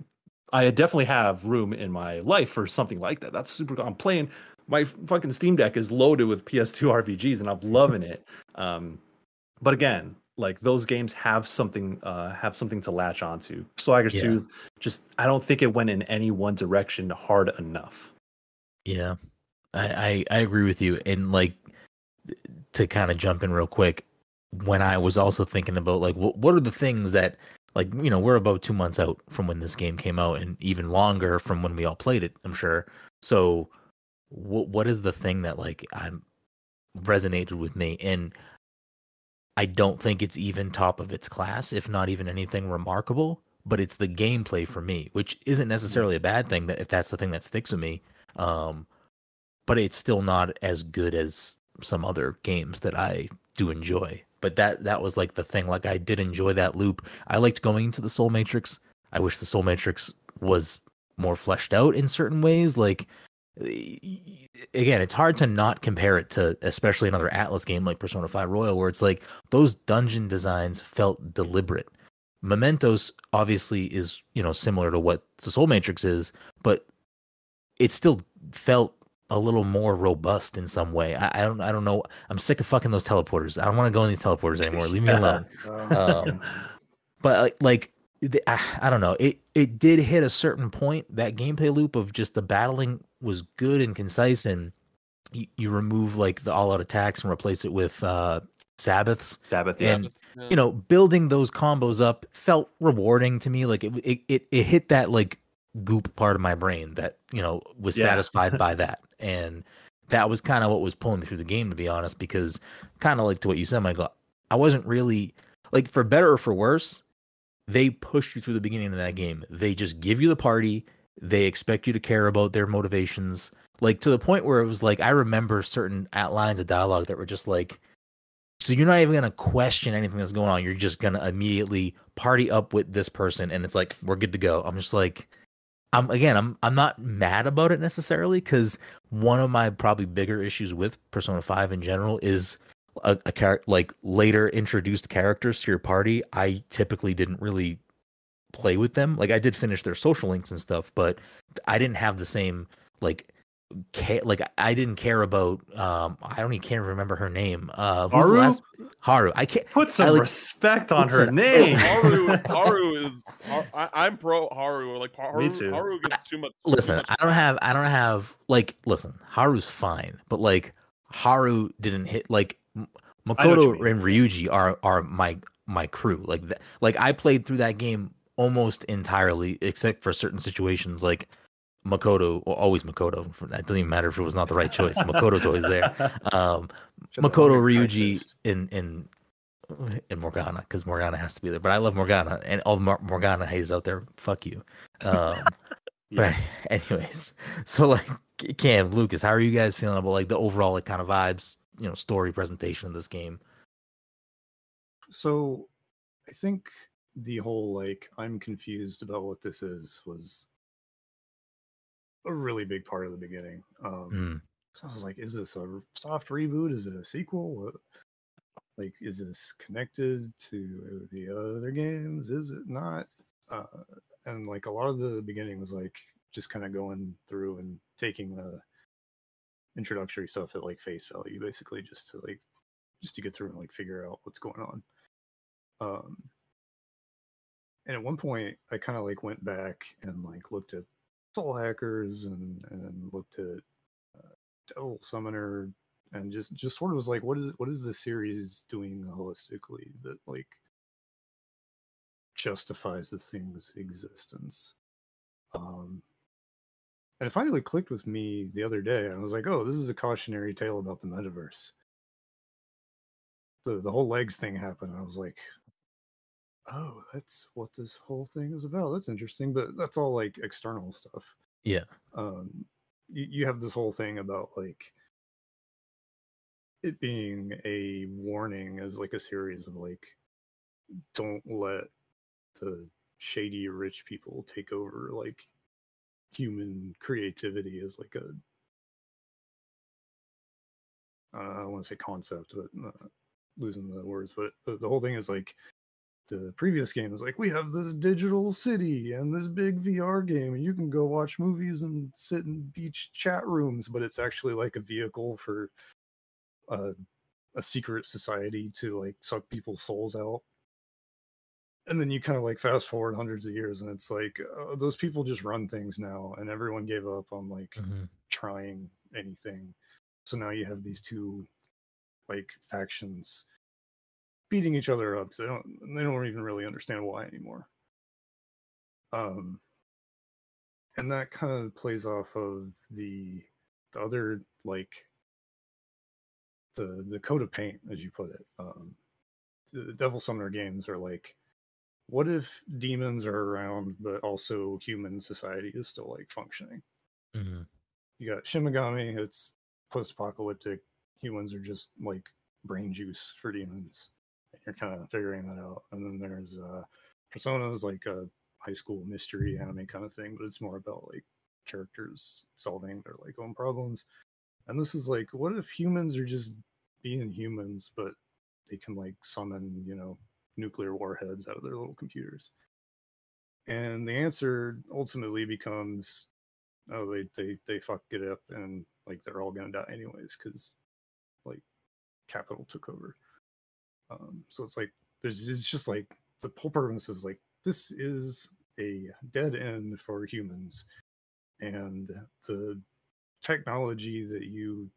I definitely have room in my life for something like that. That's super. I'm playing my fucking Steam Deck is loaded with PS2 RPGs, and I'm loving it. Um, but again, like those games have something uh have something to latch onto. Swagger yeah. 2 just I don't think it went in any one direction hard enough. Yeah. I, I, I agree with you. And like to kind of jump in real quick, when I was also thinking about like what what are the things that like you know we're about two months out from when this game came out and even longer from when we all played it. I'm sure. So what what is the thing that like I'm resonated with me and I don't think it's even top of its class, if not even anything remarkable. But it's the gameplay for me, which isn't necessarily a bad thing. That if that's the thing that sticks with me, um, but it's still not as good as some other games that I do enjoy. But that that was like the thing. Like I did enjoy that loop. I liked going into the Soul Matrix. I wish the Soul Matrix was more fleshed out in certain ways. Like again, it's hard to not compare it to especially another Atlus game like Persona 5 Royal, where it's like those dungeon designs felt deliberate. Mementos obviously is, you know, similar to what the Soul Matrix is, but it still felt a little more robust in some way. I, I, don't I don't know. I'm sick of fucking those teleporters. I don't want to go in these teleporters [LAUGHS] anymore. Leave me alone. um, but like, like I don't know. It it did hit a certain point. That gameplay loop of just the battling was good and concise, and you, you remove like the all out attacks and replace it with uh Sabbaths. Sabbath, yeah. And yeah. you know, building those combos up felt rewarding to me. Like it it it, it hit that like goop part of my brain that you know was yeah. satisfied by [LAUGHS] that, and that was kind of what was pulling me through the game, to be honest. Because kind of like to what you said, Michael, I wasn't really like for better or for worse. They push you through the beginning of that game. They just give you the party. They expect you to care about their motivations, like to the point where it was like I remember certain lines of dialogue that were just like so you're not even gonna question anything that's going on. You're just gonna immediately party up with this person, and it's like we're good to go. I'm just like, I'm again, I'm I'm not mad about it necessarily because one of my probably bigger issues with Persona Five in general is a, a like later introduced characters to your party. I typically didn't really play with them. Like I did finish their social links and stuff, but I didn't have the same like care like I didn't care about um I don't even can't remember her name. Uh Haru? Last... Haru. I can't put some like, respect on her name. Haru Haru [LAUGHS] is I, am pro Haru. Like Haru, Me too. Haru gets too much. Listen, too much I don't have I don't have like listen, Haru's fine, but like Haru didn't hit like Makoto and Ryuji are are my my crew. Like that like I played through that game almost entirely except for certain situations like Makoto, well, always Makoto. It doesn't even matter if it was not the right choice. Makoto's always there. Um, Makoto Ryuji in in in Morgana because Morgana has to be there. But I love Morgana and all the Morgana haze out there. Fuck you. Um, [LAUGHS] yeah. But [LAUGHS] anyways, so like Cam, Lucas, how are you guys feeling about like the overall like kind of vibes, you know, story presentation of this game? So, I think the whole like I'm confused about what this is was a really big part of the beginning. Um, mm. So I was like, is this a soft reboot? Is it a sequel? Like, is this connected to the other games? Is it not? Uh, and like a lot of the beginning was like just kind of going through and taking the introductory stuff at like face value, basically, just to like just to get through and like figure out what's going on. Um, and at one point, I kind of like went back and like looked at soul hackers and and looked at uh, devil summoner and just just sort of was like what is what is the series doing holistically that like justifies this thing's existence? Um and it finally clicked with me the other day i was like oh this is a cautionary tale about the metaverse. The the whole legs thing happened i was like oh, that's what this whole thing is about. That's interesting, but that's all like external stuff. Yeah. Um, you, you have this whole thing about like it being a warning as like a series of like, don't let the shady rich people take over like human creativity as like a I don't want to say concept, but uh, losing the words. But the, the whole thing is like the previous game was like we have this digital city and this big VR game and you can go watch movies and sit in beach chat rooms but it's actually like a vehicle for a, a secret society to like suck people's souls out and then you kind of like fast forward hundreds of years and it's like uh, those people just run things now and everyone gave up on like mm-hmm. trying anything so now you have these two like factions beating each other up. So they don't they don't even really understand why anymore. Um, and that kind of plays off of the the other like the the coat of paint, as you put it. Um, the Devil Summoner games are like, what if demons are around, but also human society is still like functioning? Mm-hmm. You got Shin Megami, it's post-apocalyptic. Humans are just like brain juice for demons you're kind of figuring that out. And then there's uh, Persona is like a high school mystery anime kind of thing, but it's more about like characters solving their like own problems. And this is like, what if humans are just being humans, but they can like summon, you know, nuclear warheads out of their little computers? And the answer ultimately becomes, oh, they they they fuck it up, and like they're all gonna die anyways, because like capital took over. Um, so it's like there's it's just like the whole premise is like this is a dead end for humans, and the technology that you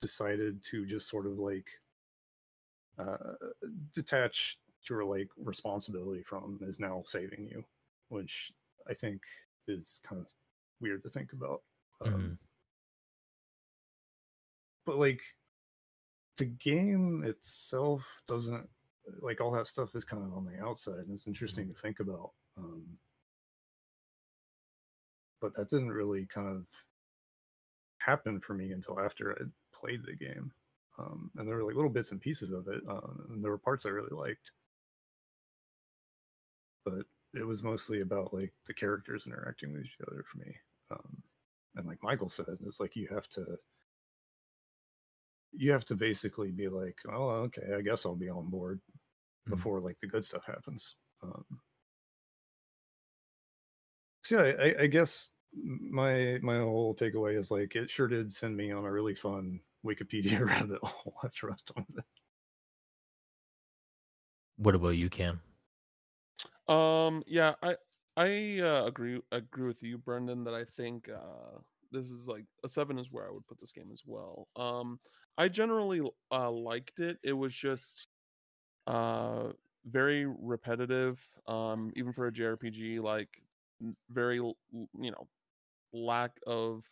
decided to just sort of like uh, detach your like responsibility from is now saving you, which I think is kind of weird to think about. Um, Mhm. But like the game itself doesn't like all that stuff is kind of on the outside and it's interesting to think about. Um, but that didn't really kind of happen for me until after I played the game. Um, and there were like little bits and pieces of it, uh, and there were parts I really liked. But it was mostly about like the characters interacting with each other for me. Um, and like Michael said, it's like you have to you have to basically be like, oh, okay, I guess I'll be on board Mhm. before like the good stuff happens. Um, so yeah, I, I guess my my whole takeaway is like it sure did send me on a really fun Wikipedia [LAUGHS] rabbit hole [LAUGHS] after I was done with it. What about you, Cam? Um, yeah, I I uh, agree agree with you, Brendan. That I think uh, this is like a seven is where I would put this game as well. Um, I generally uh, liked it. It was just uh very repetitive. Um, even for a JRPG, like very you know lack of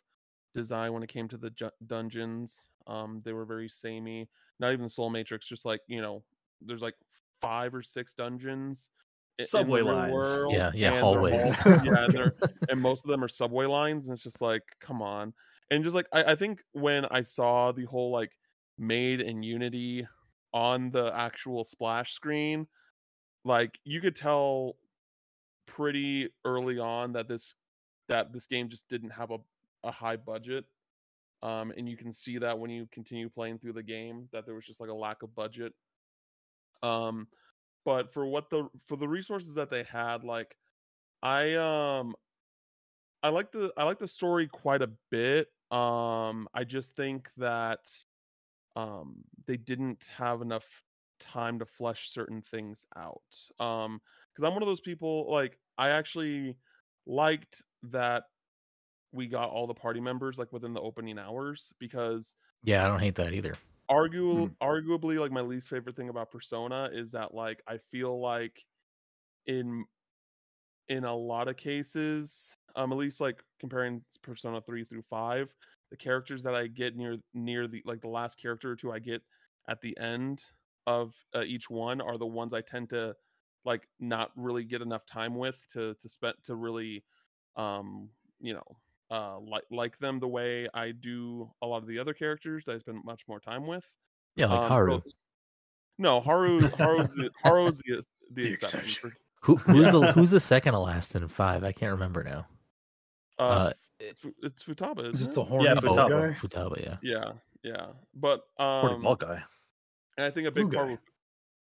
design when it came to the ju- dungeons. Um, they were very samey. Not even the Soul Matrix, just like you know, there's like five or six dungeons. i- in the Subway lines. world, Yeah, yeah, hallways. all- [LAUGHS] yeah, and, [LAUGHS] and most of them are subway lines, and it's just like, come on. And just like I, I think when I saw the whole like made in Unity on the actual splash screen, like you could tell pretty early on that this that this game just didn't have a, a high budget um and you can see that when you continue playing through the game that there was just like a lack of budget. Um but for what the for the resources that they had like i um i like the i like the story quite a bit um i just think that um they didn't have enough time to flesh certain things out um because i'm one of those people like i actually liked that we got all the party members like within the opening hours because Yeah, I don't hate that either. argu- arguably like my least favorite thing about persona is that like i feel like in in a lot of cases um at least like comparing persona 3 through 5 the characters that i get near near the like the last character or two i get at the end of uh, each one are the ones i tend to like not really get enough time with to to spend to really um you know uh like like them the way i do a lot of the other characters that i spend much more time with Yeah, like um, Haru. so- no, Haru. Haru's the, Haru's the, the, The exception. exception. Who who's the who's the [LAUGHS] second to last in five? I can't remember now. Uh, Uh, it's, Fu- it's Futaba, Is isn't it the it? horny Yeah, Futaba. guy? Futaba, yeah. Yeah, yeah. But Horny um, ball guy. and I think a Blue big part guy.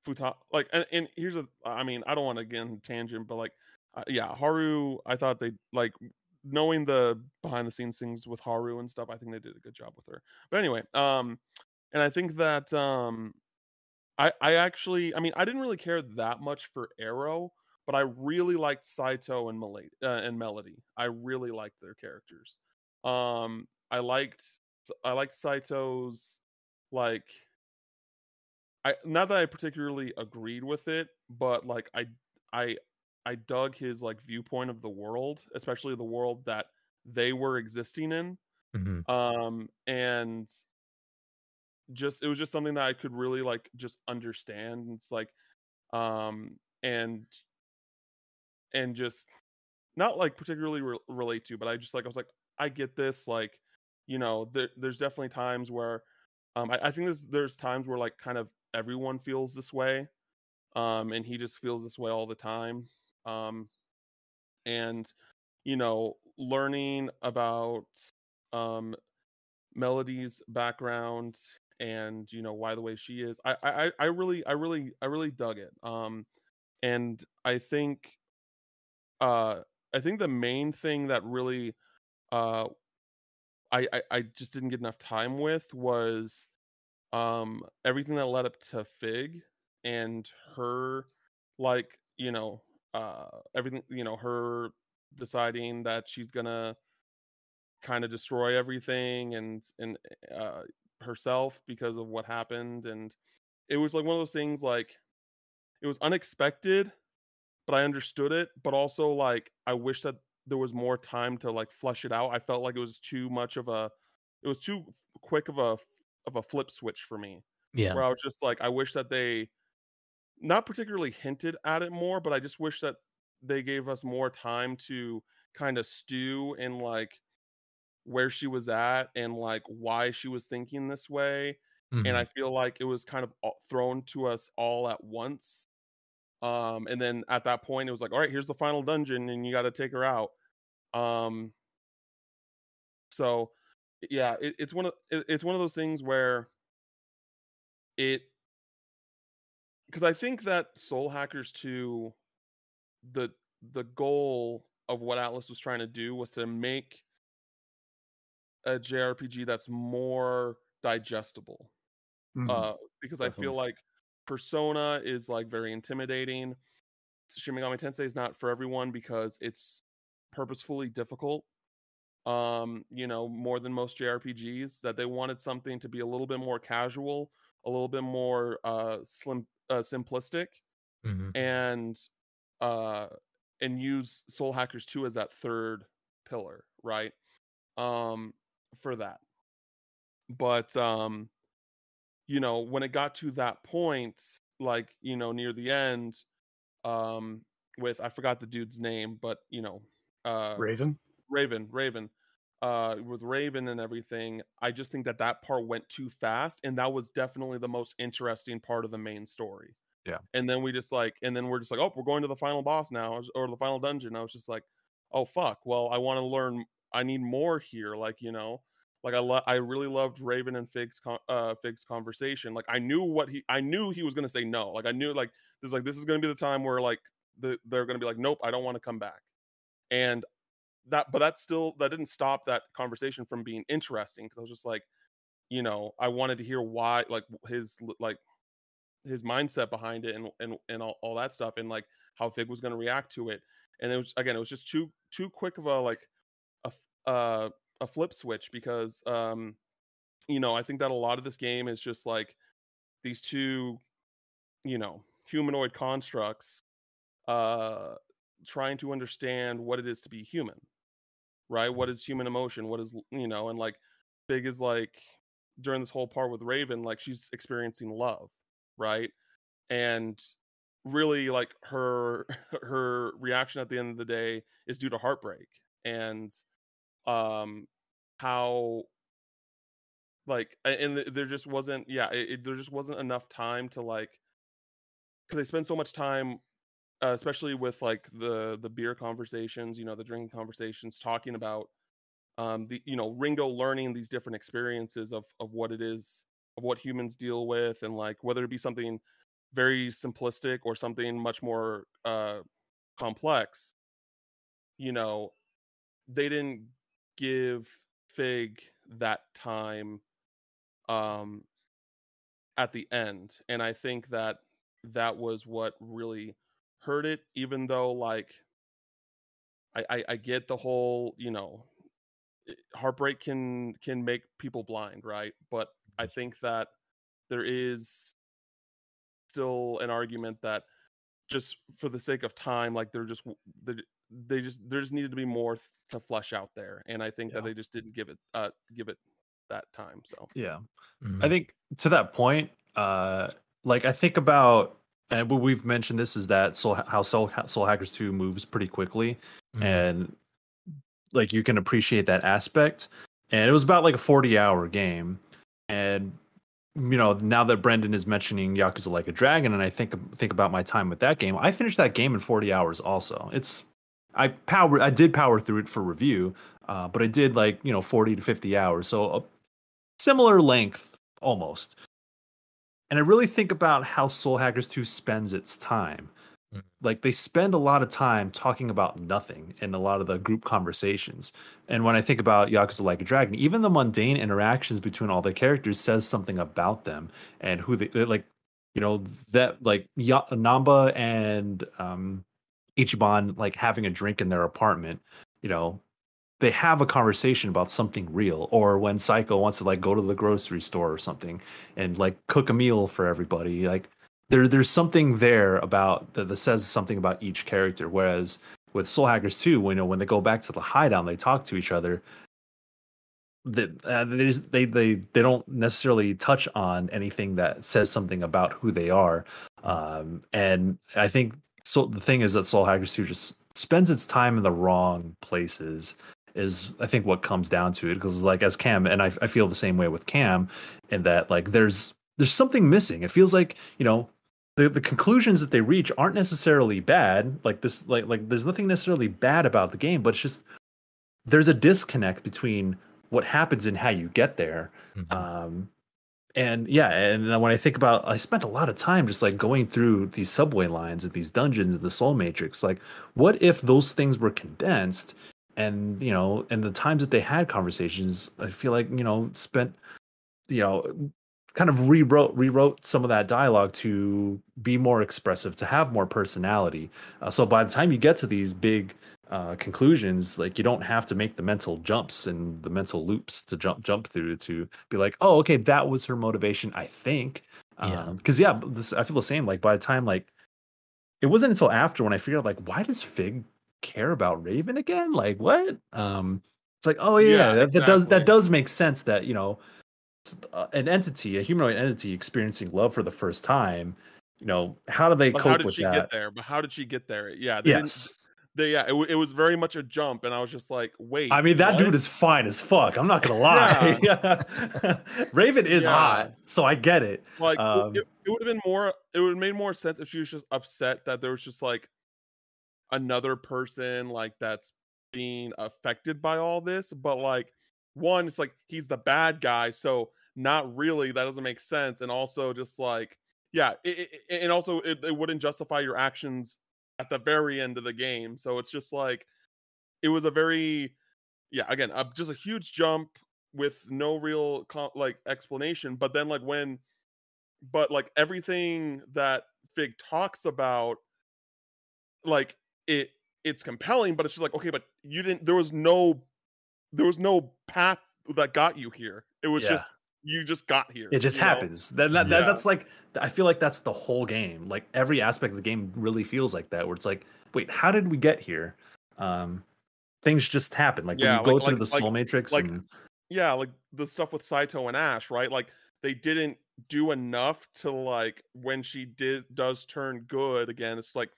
with Futaba, like, and, and here's a, I mean, I don't want to get into tangent, but like, uh, yeah, Haru. I thought they like knowing the behind the scenes things with Haru and stuff. I think they did a good job with her. But anyway, um, and I think that um, I I actually, I mean, I didn't really care that much for Arrow, but I really liked Saizo and Milady uh, and Milady. I really liked their characters. Um, I liked I liked Saizo's like I not that I particularly agreed with it, but like I I I dug his like viewpoint of the world, especially the world that they were existing in. hmm Um and just it was just something that I could really like just understand. It's like um and and just not like particularly re- relate to, but I just like I was like I get this like you know there, there's definitely times where um I, I think there's there's times where like kind of everyone feels this way um and he just feels this way all the time um and you know learning about um milady's background and you know why the way she is I, I i really i really i really dug it um and i think uh i think the main thing that really uh I, I i just didn't get enough time with was um everything that led up to figue and her like you know uh everything you know her deciding that she's gonna kind of destroy everything and and uh herself because of what happened and it was like one of those things like it was unexpected but i understood it but also like i wish that there was more time to like flush it out i felt like it was too much of a it was too quick of a of a flip switch for me Yeah. where i was just like i wish that they not particularly hinted at it more but i just wish that they gave us more time to kind of stew in like where she was at and like why she was thinking this way Mhm. and I feel like it was kind of thrown to us all at once. Um, and then at that point, it was like, all right, here's the final dungeon, and you got to take her out. Um, so yeah, it, it's one of it, it's one of those things where it because I think that Soul Hackers 2 the the goal of what Atlus was trying to do was to make a JRPG that's more digestible Mhm. uh because I feel like Persona is like very intimidating. Shin Megami Tensei is not for everyone because it's purposefully difficult. Um, you know, more than most JRPGs that they wanted something to be a little bit more casual, a little bit more uh slim uh, simplistic Mhm. and uh and use Soul Hackers 2 as that third pillar, right? Um for that. But um you know, when it got to that point, like, you know, near the end, um, with I forgot the dude's name, but you know, uh Raven. Raven, Raven, uh, with Raven and everything, I just think that that part went too fast, and that was definitely the most interesting part of the main story. Yeah. And then we just like, and then we're just like, oh, we're going to the final boss now, or the final dungeon. I was just like, oh fuck, well, I want to learn. I need more here, like you know, like I lo- I really loved Raven and Figue's con- uh Figue's conversation. Like I knew what he, I knew he was gonna say no. Like I knew like there's like this is gonna be the time where like the, they're gonna be like, nope, I don't want to come back. And that but that still that didn't stop that conversation from being interesting because I was just like, you know, I wanted to hear why like his like his mindset behind it and and and all, all that stuff and like how Figue was to react to it. And it was again, it was just too too quick of a like a uh, a flip switch because um you know I think that a lot of this game is just like these two you know humanoid constructs uh trying to understand what it is to be human right? What is human emotion? What is you know and like figue is like during this whole part with raven like she's experiencing love right? And really like her [LAUGHS] her reaction at the end of the day is due to heartbreak. And um how like and there just wasn't yeah it, it- there just wasn't enough time to like because they spend so much time uh, especially with like the the beer conversations you know the drinking conversations talking about um the you know ringo learning these different experiences of of what it is of what humans deal with and like whether it be something very simplistic or something much more uh complex you know they didn't give figue that time um at the end and i think that that was what really hurt it even though like i i, I get the whole you know heartbreak can can make people blind right? But i think that there is still an argument that just for the sake of time like they're just they, they just there just needed to be more th- to flush out there and i think that they just didn't give it uh give it that time so Yeah. Mhm. I think to that point, uh, like I think about, and what we've mentioned this is that Soul, how Soul, Soul Hackers 2 moves pretty quickly, Mhm. and like you can appreciate that aspect. And it was about like a 40 hour game. And you know, now that Brendan is mentioning Yakuza Like a Dragon, and I think think about my time with that game, I finished that game in 40 hours also. It's I power I did power through it for review, uh, but I did like, you know, 40 to 50 hours. So a similar length almost. And I really think about how Soul Hackers 2 spends its time. Mhm. Like they spend a lot of time talking about nothing in a lot of the group conversations. And when I think about Yakuza Like a Dragon, even the mundane interactions between all the characters says something about them and who they like you know that like ya- Nanba and um Ichiban like having a drink in their apartment, you know, they have a conversation about something real or when Saeko wants to like go to the grocery store or something and like cook a meal for everybody like there there's something there about that, that says something about each character. Whereas with Soul Hackers 2 when you know when they go back to the hideout they talk to each other that uh, they, they they they don't necessarily touch on anything that says something about who they are. Um, and I think so the thing is that Soul Hackers 2 just spends its time in the wrong places is I think what comes down to it because like as Cam and I, I feel the same way with Cam in that like there's there's something missing. It feels like you know the the conclusions that they reach aren't necessarily bad. Like this like like there's nothing necessarily bad about the game, but it's just there's a disconnect between what happens and how you get there. Mm-hmm. Um, and yeah, and when I think about, I spent a lot of time just like going through these subway lines and these dungeons and the Soul Matrix. Like, what if those things were condensed and you know and the times that they had conversations i feel like you know spent you know kind of rewrote rewrote some of that dialogue to be more expressive to have more personality uh, so by the time you get to these big uh, conclusions like you don't have to make the mental jumps and the mental loops to jump jump through to be like oh okay that was her motivation i think because yeah. Um, yeah this, i feel the same like by the time like it wasn't until after when i figured out like why does figue care about Raven again? Like what? Um, it's like, oh yeah, yeah that, exactly. that, does that does make sense that you know uh, an entity, a humanoid entity, experiencing love for the first time. You know, how do they but cope how did with she that? get there? But how did she get there? Yeah, yes. They, yeah, it, it, was very much a jump, and I was just like, "Wait." I mean, that what? dude is fine as fuck. I'm not gonna [LAUGHS] lie. Yeah. [LAUGHS] Raven is yeah. hot, so I get it. Like, um, it, it would have been more. It would have made more sense if she was just upset that there was just like another person like that's being affected by all this but like one it's like he's the bad guy so not really that doesn't make sense and also just like yeah it, and also it wouldn't justify your actions at the very end of the game so it's just like it was a very yeah again uh, just a huge jump with no real like explanation but then like when but like everything that figue talks about like it it's compelling, but it's just like, okay, but you didn't there was no there was no path that got you here. It was yeah. just you just got here. It just happens. That, that, yeah. that, that's like I feel like that's the whole game. Like every aspect of the game really feels like that, where it's like, wait, how did we get here? Um, things just happen. Like yeah, when you like, go through like, the Soul Matrix, like and... yeah, like the stuff with Saizo and Ash, right? Like they didn't do enough to like when she did does turn good again. It's like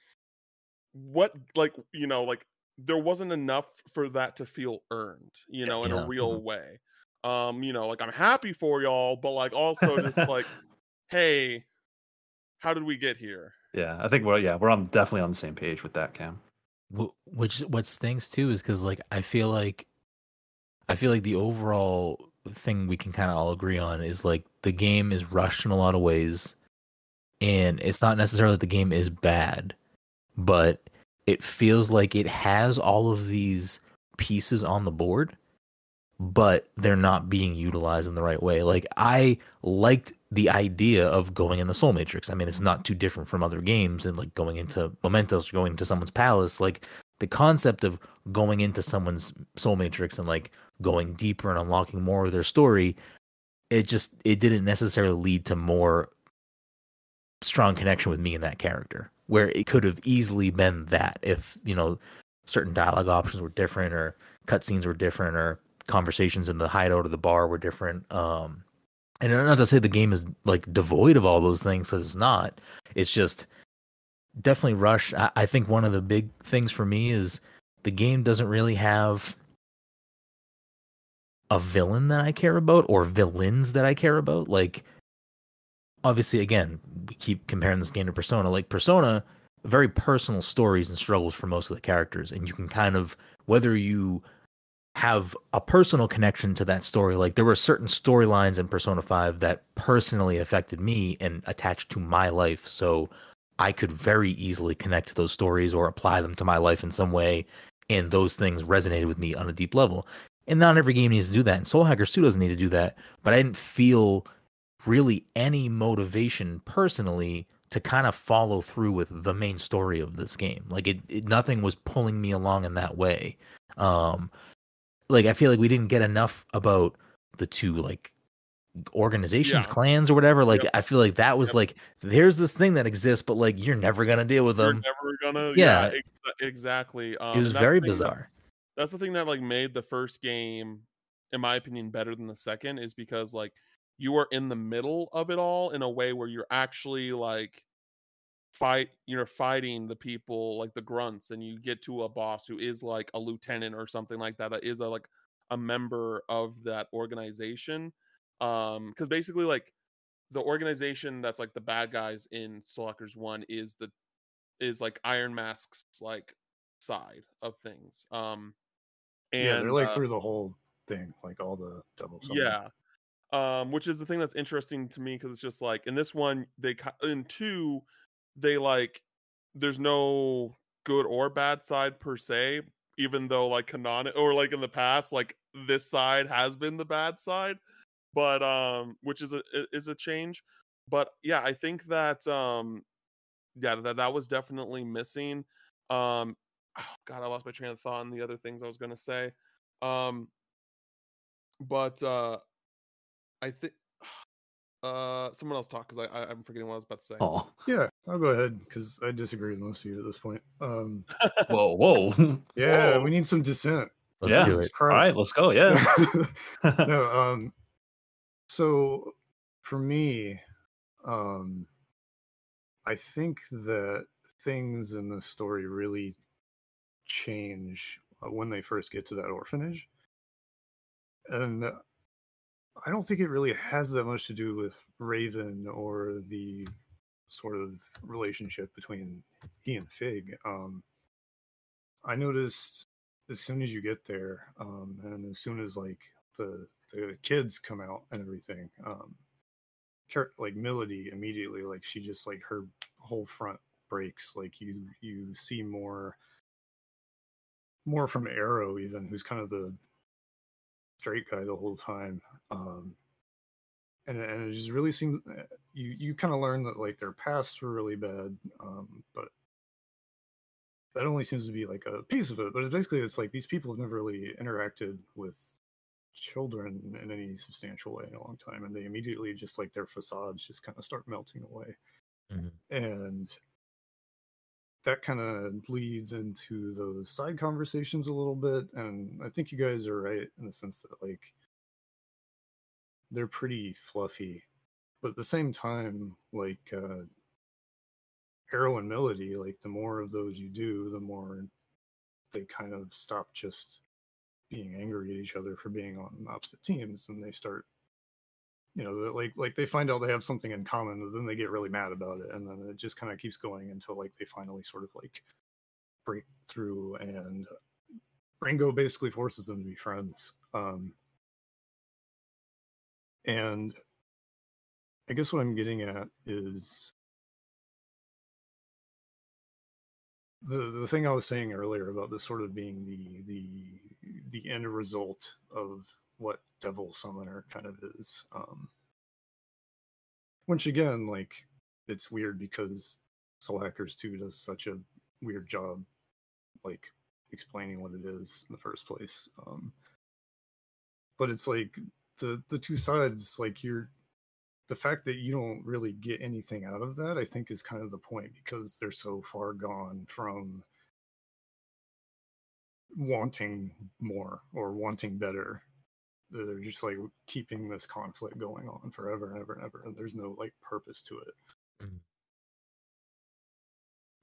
what like you know like there wasn't enough for that to feel earned you know in yeah. a real mm-hmm. way um you know like i'm happy for y'all but like also just [LAUGHS] like hey how did we get here? Yeah i think we're yeah we're on definitely on the same page with that cam. Which what stinks too is because like i feel like i feel like the overall thing we can kind of all agree on is like the game is rushed in a lot of ways and it's not necessarily that the game is bad but it feels like it has all of these pieces on the board, but they're not being utilized in the right way. Like I liked the idea of going in the Soul Matrix. I mean, it's not too different from other games and like going into Mementos or going into someone's palace. Like the concept of going into someone's Soul Matrix and like going deeper and unlocking more of their story, it just it didn't necessarily lead to more strong connection with me and that character where it could have easily been that if you know certain dialogue options were different or cutscenes were different or conversations in the hideout or the bar were different um and not to say the game is like devoid of all those things because it's not. It's just definitely rush I, I think one of the big things for me is the game doesn't really have a villain that i care about or villains that i care about. Like obviously again we keep comparing this game to persona. Like persona very personal stories and struggles for most of the characters and you can kind of whether you have a personal connection to that story. Like there were certain storylines in persona 5 that personally affected me and attached to my life. So i could very easily connect to those stories or apply them to my life in some way. And those things resonated with me on a deep level. And not every game needs to do that. And soul hackers 2 doesn't need to do that. But i didn't feel really any motivation personally to kind of follow through with the main story of this game. Like it, it nothing was pulling me along in that way. Um like I feel like we didn't get enough about the two like organizations, Yeah. clans or whatever. Like Yep. I feel like that was Yep. like there's this thing that exists, but like you're never gonna deal with You're them. never gonna. Yeah. Yeah, ex- exactly. Um, it was very thing that- bizarre. that's the thing that like made the first game in my opinion better than the second is because like you are in the middle of it all in a way where you're actually like fight you're fighting the people like the grunts and you get to a boss who is like a lieutenant or something like that that is a like a member of that organization um because basically like the organization that's like the bad guys in Soul Hackers 1 is the is like Iron Mask's like side of things um and yeah, they're like uh, through the whole thing, like all the double. yeah. Um, which is the thing that's interesting to me because it's just like in this one they in two they like there's no good or bad side per se, even though like canon or like in the past like this side has been the bad side, but um, which is a is a change. But yeah, I think that um, yeah, that that was definitely missing. Um, oh, God, I lost my train of thought on the other things I was gonna say. Um, but uh I think [SIGHS] uh someone else talk because I, I I'm forgetting what I was about to say. Oh, yeah. I'll go ahead because I disagree with most of you at this point. Um, whoa, whoa. [LAUGHS] yeah, Whoa. we need some dissent. Let's yeah. do it. All right, let's go. Yeah. [LAUGHS] [LAUGHS] no, um, so for me, um, I think that things in the story really change uh, when they first get to that orphanage, and uh, I don't think it really has that much to do with Raven or the sort of relationship between he and Figue. Um, I noticed as soon as you get there, um, and as soon as like the the kids come out and everything, um, like Milady immediately, like she just like her whole front breaks. Like you you see more more from Arrow even, who's kind of the straight guy the whole time. Um, and and it just really seems uh, you you kind of learn that like their pasts were really bad, um, but that only seems to be like a piece of it. But it's basically it's like these people have never really interacted with children in any substantial way in a long time, and they immediately just like their facades just kind of start melting away, Mhm. and that kind of leads into those side conversations a little bit. And I think you guys are right in the sense that like they're pretty fluffy, but at the same time, like uh, Arrow and Milady, like the more of those you do, the more they kind of stop just being angry at each other for being on opposite teams, and they start, you know, like like they find out they have something in common, and then they get really mad about it, and then it just kind of keeps going until like they finally sort of like break through, and Ringo basically forces them to be friends. Um, and I guess what I'm getting at is the the thing I was saying earlier about this sort of being the the the end result of what Devil Summoner kind of is. Um, which again, like it's weird because Soul Hackers 2 does such a weird job like explaining what it is in the first place. Um, but it's like the the two sides, like you're the fact that you don't really get anything out of that, I think, is kind of the point because they're so far gone from wanting more or wanting better. They're just like keeping this conflict going on forever and ever and ever, and there's no like purpose to it. Mm.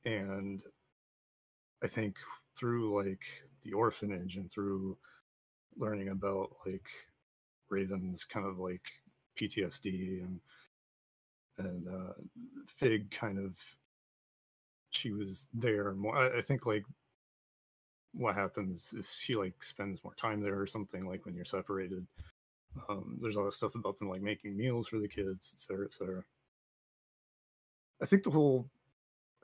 And I think through like the orphanage and through learning about like Raven's kind of like PTSD and and uh, Figue kind of she was there more. I, I think like what happens is she like spends more time there or something like when you're separated. Um, there's all this stuff about them like making meals for the kids, et cetera, et cetera. I think the whole,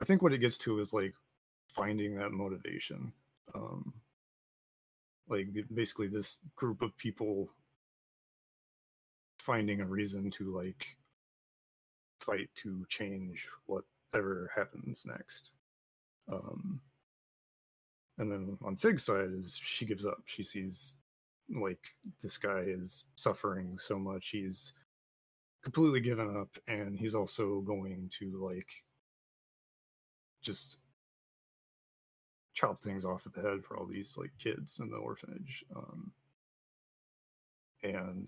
I think what it gets to is like finding that motivation. Um, like basically this group of people finding a reason to like fight to change whatever happens next. Um, and then on Figue's side is she gives up. She sees like this guy is suffering so much he's completely given up and he's also going to like just chop things off at the head for all these like kids in the orphanage um and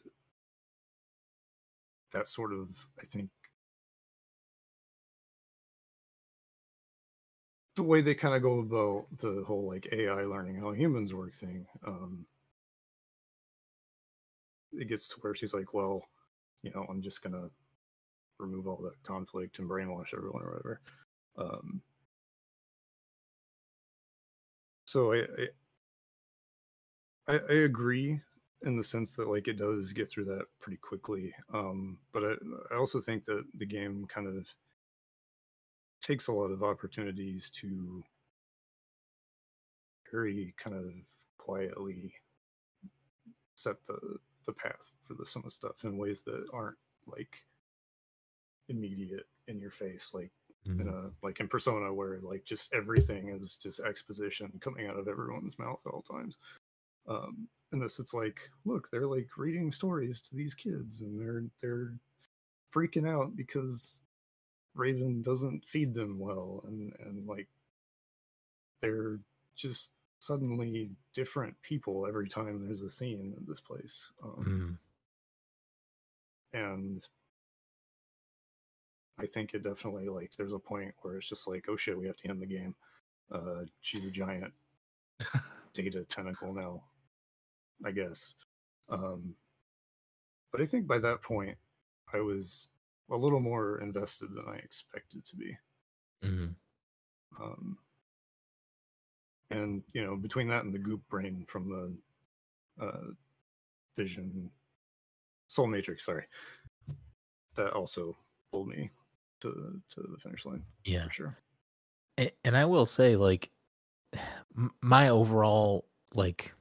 that sort of i think the way they kind of go about the whole like ai learning how humans work thing um it gets to where she's like well you know i'm just gonna remove all that conflict and brainwash everyone or whatever um so I, I I agree in the sense that like it does get through that pretty quickly. Um, but I, I also think that the game kind of takes a lot of opportunities to very kind of quietly set the the path for the some of the stuff in ways that aren't like immediate in your face like mm-hmm. in a like in persona where like just everything is just exposition coming out of everyone's mouth at all times um in this it's like look they're like reading stories to these kids and they're they're freaking out because raven doesn't feed them well and and like they're just suddenly different people every time there's a scene in this place um, mm. and I think it definitely like there's a point where it's just like, oh shit, we have to end the game. Uh, she's a giant [LAUGHS] data tentacle now, I guess. Um, but I think by that point, I was a little more invested than I expected to be. Mm-hmm. Um, and you know, between that and the goop brain from the uh, Vision Soul Matrix, sorry, that also pulled me to to the finish line. Yeah, for sure. And I will say, like, [SIGHS] my overall like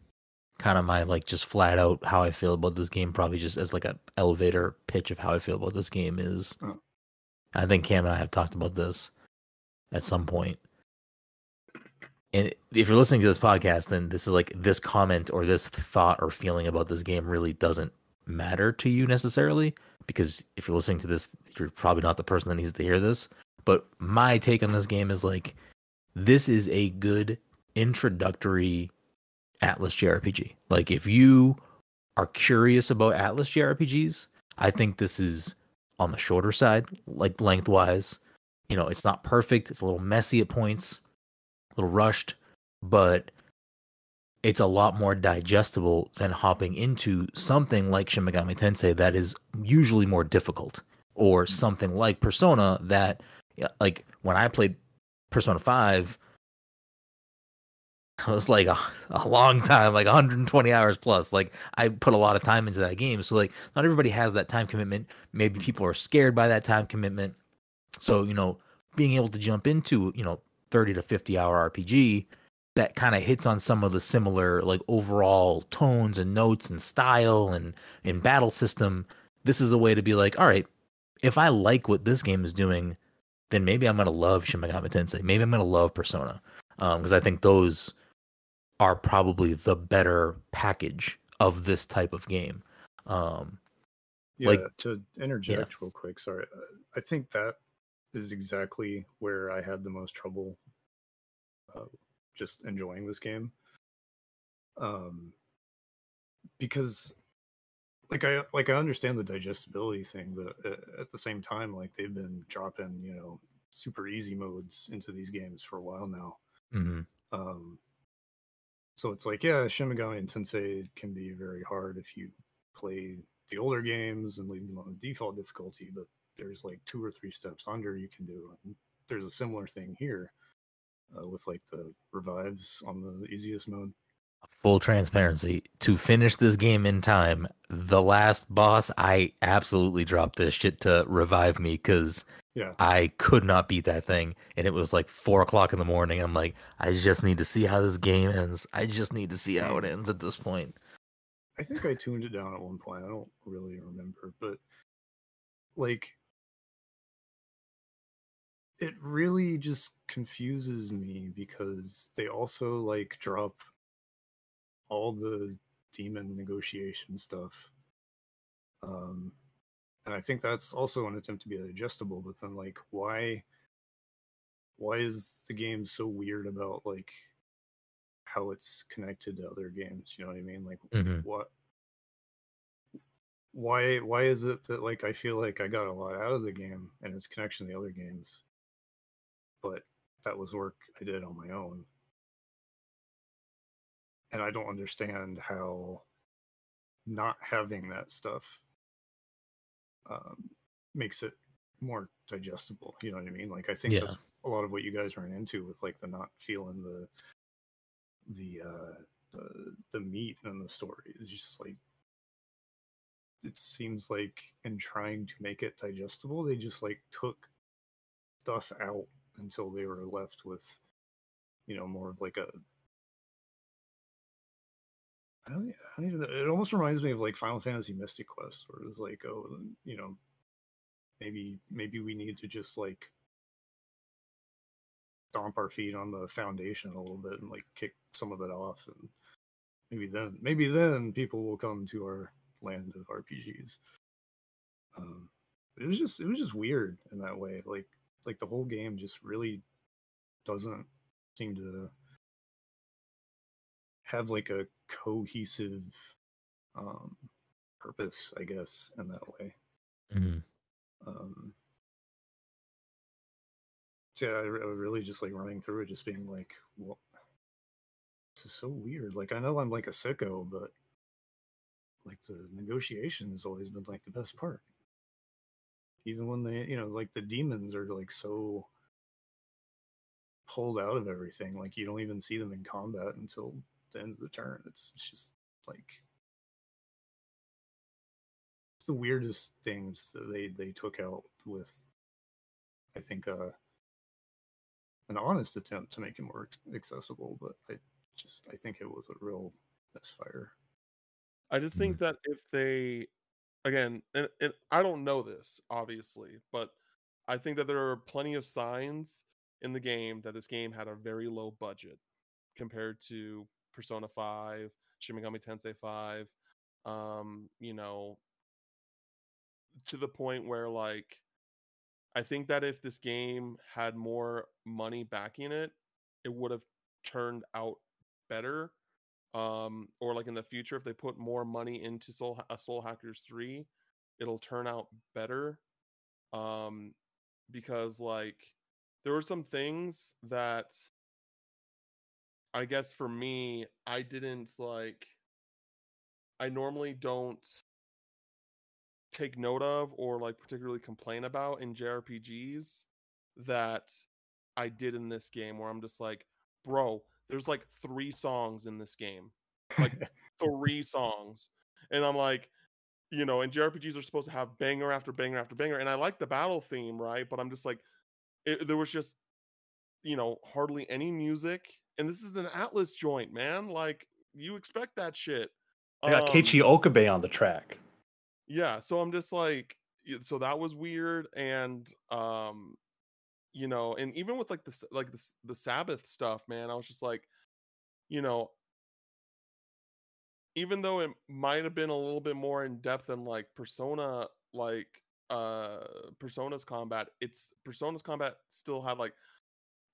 kind of my like just flat out how I feel about this game, probably just as like a elevator pitch of how I feel about this game is. Oh. I think Cam and I have talked about this at some point. And if you're listening to this podcast, then this is like this comment or this thought or feeling about this game really doesn't matter to you necessarily because if you're listening to this, you're probably not the person that needs to hear this. But my take on this game is like, this is a good introductory Atlus JRPG. Like, if you are curious about Atlus JRPGs, I think this is on the shorter side, like lengthwise. You know, it's not perfect. It's a little messy at points, a little rushed, but it's a lot more digestible than hopping into something like Shin Megami Tensei that is usually more difficult, or something like Persona that, like when I played Persona Five, [LAUGHS] it was like a, a long time, like 120 hours plus. Like I put a lot of time into that game, so like not everybody has that time commitment. Maybe people are scared by that time commitment. So you know, being able to jump into you know 30 to 50 hour RPG that kind of hits on some of the similar like overall tones and notes and style and in battle system this is a way to be like all right if i like what this game is doing then maybe i'm going to love Shin Megami Tensei maybe i'm going to love persona because um, i think those are probably the better package of this type of game um yeah like, to interject yeah. real quick sorry i think that is exactly where i had the most trouble uh, just enjoying this game. Um, because like I like I understand the digestibility thing, but at the same time, like they've been dropping you know super easy modes into these games for a while now. Mm-hmm. Um, so it's like yeah, Shin Megami and Tensei can be very hard if you play the older games and leave them on the default difficulty, but there's like two or three steps under you can do. And there's a similar thing here uh, with like the revives on the easiest mode. Full transparency to finish this game in time. The last boss, I absolutely dropped this shit to revive me because yeah. I could not beat that thing, and it was like four o'clock in the morning. I'm like, I just need to see how this game ends. I just need to see how it ends at this point. I think I tuned it down at one point. I don't really remember, but like it really just confuses me because they also like drop all the demon negotiation stuff. Um, and I think that's also an attempt to be adjustable. But then, like, why, why is the game so weird about like how it's connected to other games? You know what I mean? Like, Mhm. what? Why? Why is it that like I feel like I got a lot out of the game and its connection to the other games, but that was work I did on my own, and I don't understand how not having that stuff um, makes it more digestible. You know what I mean? Like I think Yeah. that's a lot of what you guys ran into with like the not feeling the the uh the the meat and the story is just like it seems like in trying to make it digestible they just like took stuff out until they were left with you know more of like a I don't, I don't even know. It almost reminds me of like Final Fantasy Mystic Quest, where it was like, oh, you know, maybe maybe we need to just like stomp our feet on the foundation a little bit and like kick some of it off, and maybe then maybe then people will come to our land of RPGs. Um, it was just it was just weird in that way. Like like the whole game just really doesn't seem to have like a cohesive um purpose i guess in that way. Mhm. um so yeah I, I really just like running through it just being like well this is so weird. Like i know i'm like a sicko but like the negotiation has always been like the best part. Even when they you know like the demons are like so pulled out of everything like you don't even see them in combat until the end of the turn. It's, it's just like it's the weirdest things that they they took out with i think uh an honest attempt to make it more accessible but i just i think it was a real misfire. I just think that if they, again, and, and I don't know this obviously, but I think that there are plenty of signs in the game that this game had a very low budget compared to Persona 5, Shin Megami Tensei 5, um, you know, to the point where like I think that if this game had more money backing it, it would have turned out better um or like in the future if they put more money into soul a soul hackers 3 it'll turn out better um because like there were some things that i guess for me i didn't like i normally don't take note of or like particularly complain about in jrpgs that i did in this game where i'm just like bro there's like three songs in this game like [LAUGHS] three songs. And i'm like you know and jrpgs are supposed to have banger after banger after banger and i like the battle theme right? But i'm just like it, there was just you know hardly any music and this is an atlus joint man like you expect that shit I got Um, Keiichi Okabe on the track. yeah so i'm just like so that was weird and um you know and even with like the s- like the, the sabbath stuff man i was just like you know even though it might have been a little bit more in depth than like persona like uh persona's combat it's persona's combat still had like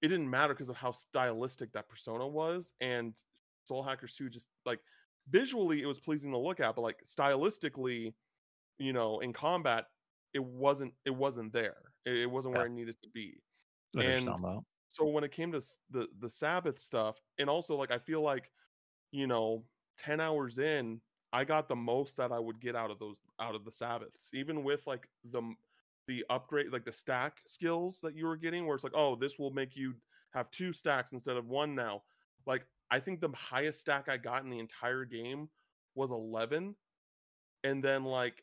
it didn't matter because of how stylistic that persona was and soul hackers 2 just like visually it was pleasing to look at but like stylistically you know in combat it wasn't it wasn't there. It, it wasn't where it needed to be. I know what you're and- so when it came to the the sabbath stuff and also like i feel like you know 10 hours in i got the most that i would get out of those out of the sabbaths even with like the the upgrade like the stack skills that you were getting where it's like oh this will make you have two stacks instead of one now. Like i think the highest stack i got in the entire game was 11 and then like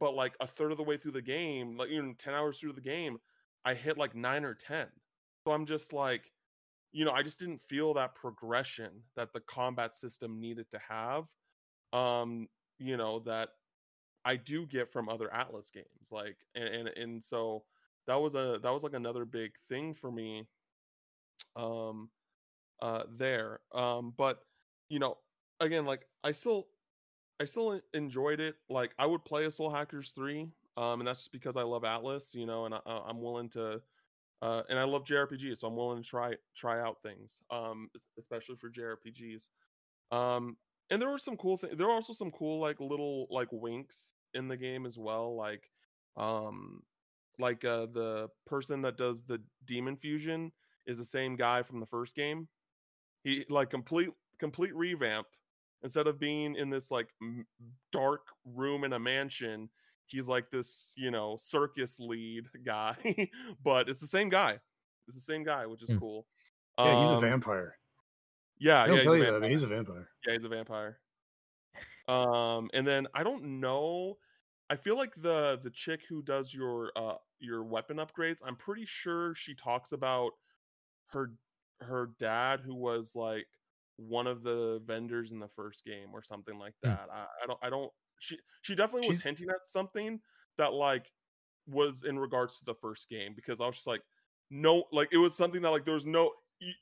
but like a third of the way through the game like you know 10 hours through the game i hit like 9 or 10 so i'm just like you know i just didn't feel that progression that the combat system needed to have um you know that i do get from other atlus games like and and, and so that was a that was like another big thing for me um uh there um but you know again like i still i still enjoyed it like i would play a soul hackers 3 um and that's just because i love atlus you know and I, i'm willing to uh and i love jrpgs so i'm willing to try try out things um especially for jrpgs um and there were some cool things there were also some cool like little like winks in the game as well like um like uh the person that does the demon fusion is the same guy from the first game he like complete complete revamp instead of being in this like m- dark room in a mansion he's like this you know circus lead [LAUGHS] guy but it's the same guy it's the same guy which is Hmm. cool Yeah, he's a Um, vampire. Yeah I don't yeah, tell he's a you that, vampire. but he's a vampire. Yeah, he's a vampire. Um, and then I don't know. I feel like the the chick who does your uh your weapon upgrades. I'm pretty sure she talks about her her dad who was like one of the vendors in the first game or something like Hmm. that. I, I don't I don't. She she definitely was hinting at something that like was in regards to the first game because I was just like no like it was something that like there was no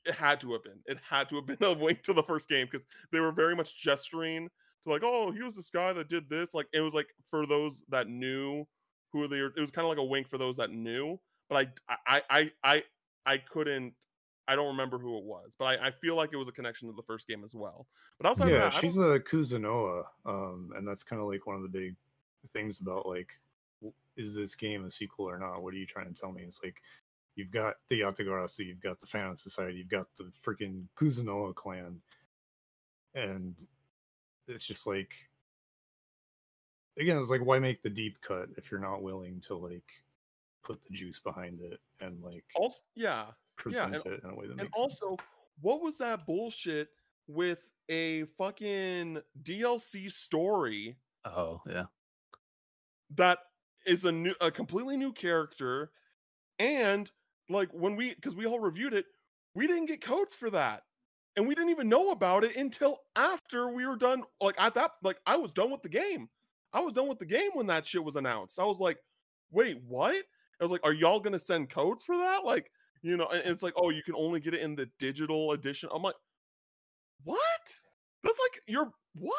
it had to have been it had to have been [LAUGHS] a link to the first game because they were very much gesturing to like oh he was this guy that did this like it was like for those that knew who they were it was kind of like a wink for those that knew but i i i i, I couldn't i don't remember who it was but I, I feel like it was a connection to the first game as well but outside yeah, of that she's a Kuzunoha, um, and that's kind of like one of the big things about like, is this game a sequel or not? What are you trying to tell me? It's like you've got the Yatagarasu, you've got the Phantom Society, you've got the freaking Kuzunoha clan, and it's just like, again, it's like why make the deep cut if you're not willing to like put the juice behind it and like also yeah present and- it in a way that and makes sense. also what was that bullshit with a fucking dlc story Oh yeah. that is a new a completely new character and like when we because we all reviewed it we didn't get codes for that. And we didn't even know about it until after we were done like at that like i was done with the game. I was done with the game when that shit was announced. I was like wait what? I was like are y'all gonna send codes for that? Like you know and it's like oh you can only get it in the digital edition. I'm like what? That's like you're what?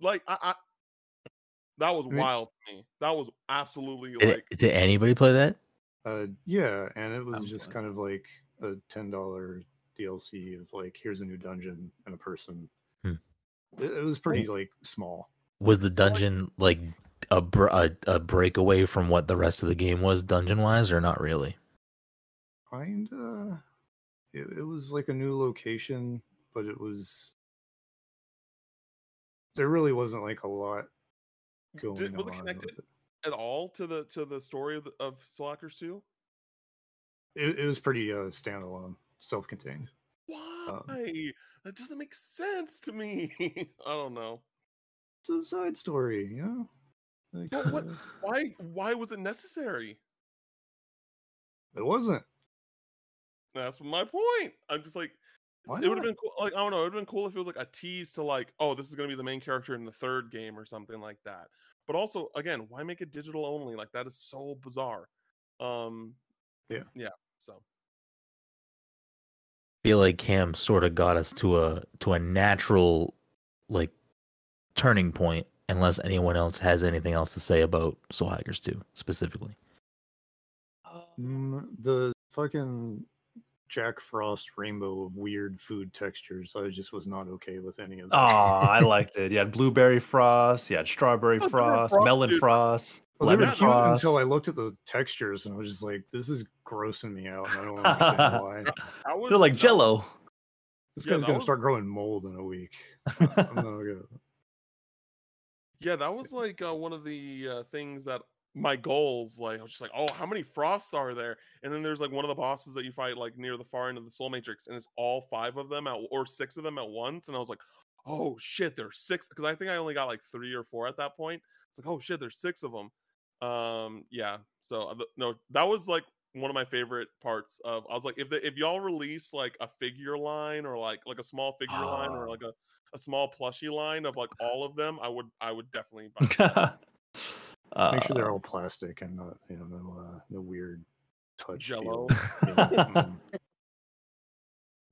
Like i, I that was wild to me. That was absolutely like did anybody play that? Uh, yeah, and it was I'm just glad. kind of like a ten dollar DLC of like here's a new dungeon and a person. Hmm. It, it was pretty like small. Was the dungeon like a, br- a a breakaway from what the rest of the game was dungeon wise, or not really? Kinda. It, it was like a new location, but it was. There really wasn't like a lot going Did, was on. it with connected it. At all to the to the story of, the, of Soul Hackers 2 It, it was pretty uh, standalone, self-contained. why? Um, that doesn't make sense to me. [LAUGHS] I don't know. It's a side story, you know. Like, what- [LAUGHS] why why was it necessary? It wasn't. that's my point. I'm just like it would have been cool like i don't know it would have been cool if it was like a tease to like oh this is going to be the main character in the third game or something like that but also again why make it digital only like that is so bizarre um Yeah. yeah so feel like Cam sort of got us to a to a natural like turning point unless anyone else has anything else to say about Soul Hackers 2 specifically. Mm, the fucking Jack Frost rainbow of weird food textures. I just was not okay with any of that. Oh. I liked it. You had blueberry frost, you had strawberry Oh, frost, frost, melon dude. frost, Well, they were lemon cute frost. until I looked at the textures and I was just like, "This is grossing me out." And I don't [LAUGHS] understand why. that was, They're like that Jello. This Yeah, guy's gonna was- start growing mold in a week. I'm [LAUGHS] gonna. Yeah, that was like uh, one of the uh, things that my goals. Like, I was just like, oh, how many frosts are there? And then there's like one of the bosses that you fight like near the far end of the Soul Matrix, and it's all five of them at or six of them at once. And I was like, oh shit, there's six. Because I think I only got like three or four at that point. It's like, oh shit, there's six of them. Um, yeah. So uh, no, that was like one of my favorite parts of. I was like, if the, if y'all release like a figure line or like like a small figure line or Ah. like a a small plushie line of like [LAUGHS] all of them, I would I would definitely [LAUGHS] buy. Make sure they're Uh, all plastic and not, you know, no, uh, no weird touch. Jell-O. feel. Yeah, mm. [LAUGHS]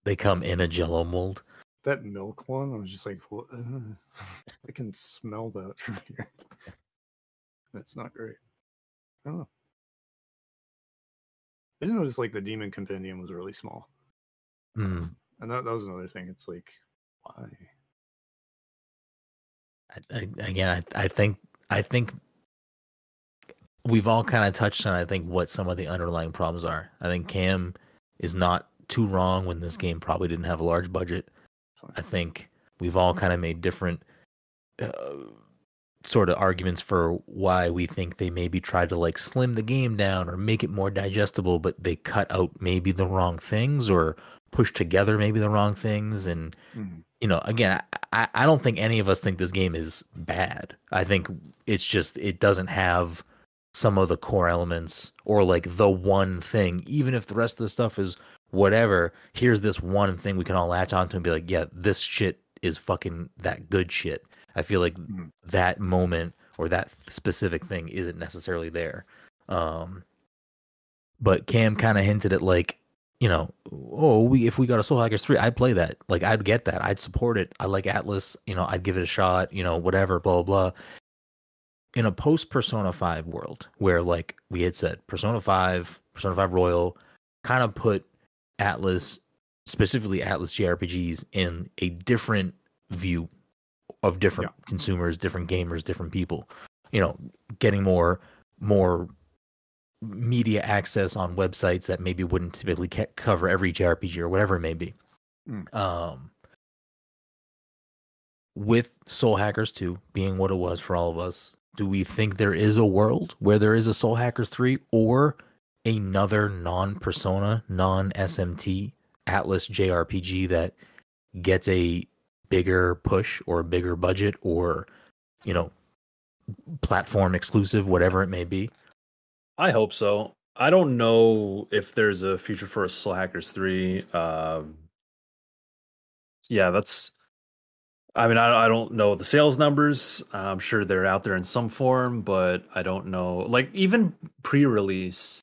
They come in a Jello mold. that milk one, I was just like, what? [LAUGHS] I can smell that from here. [LAUGHS] That's not great. I don't know. I didn't notice like the demon compendium was really small, Hmm. and that, that was another thing. It's like, why? I, I, again, I, I think I think we've all kind of touched on I think what some of the underlying problems are. I think Cam is not too wrong when this game probably didn't have a large budget. I think we've all kind of made different uh, sort of arguments for why we think they maybe tried to like slim the game down or make it more digestible, but they cut out maybe the wrong things or push together maybe the wrong things and Mhm. you know, again, I, I don't think any of us think this game is bad. I think it's just it doesn't have some of the core elements or like the one thing. Even if the rest of the stuff is whatever, here's this one thing we can all latch onto and be like, yeah, this shit is fucking that good shit. I feel like Mhm. that moment or that specific thing isn't necessarily there. Um, but Cam kind of hinted at like, you know, oh, we if we got a Soul Hackers three, I'd play that. Like, I'd get that. I'd support it. I like Atlus. You know, I'd give it a shot. You know, whatever. Blah blah. blah. In a post Persona five world, where like we had said, Persona five, Persona five Royal, kind of put Atlus, specifically Atlus JRPGs, in a different view of different consumers, different gamers, different people. You know, getting more more media access on websites that maybe wouldn't typically ca- cover every JRPG or whatever it may be. Mm. Um, with Soul Hackers 2 being what it was for all of us, do we think there is a world where there is a Soul Hackers 3 or another non Persona, non SMT Atlus JRPG that gets a bigger push or a bigger budget or, you know, platform exclusive, whatever it may be? I hope so. I don't know if there's a future for a Soul Hackers 3. Um, yeah, that's. I mean, I, I don't know the sales numbers. I'm sure they're out there in some form, but I don't know. Like, even pre release,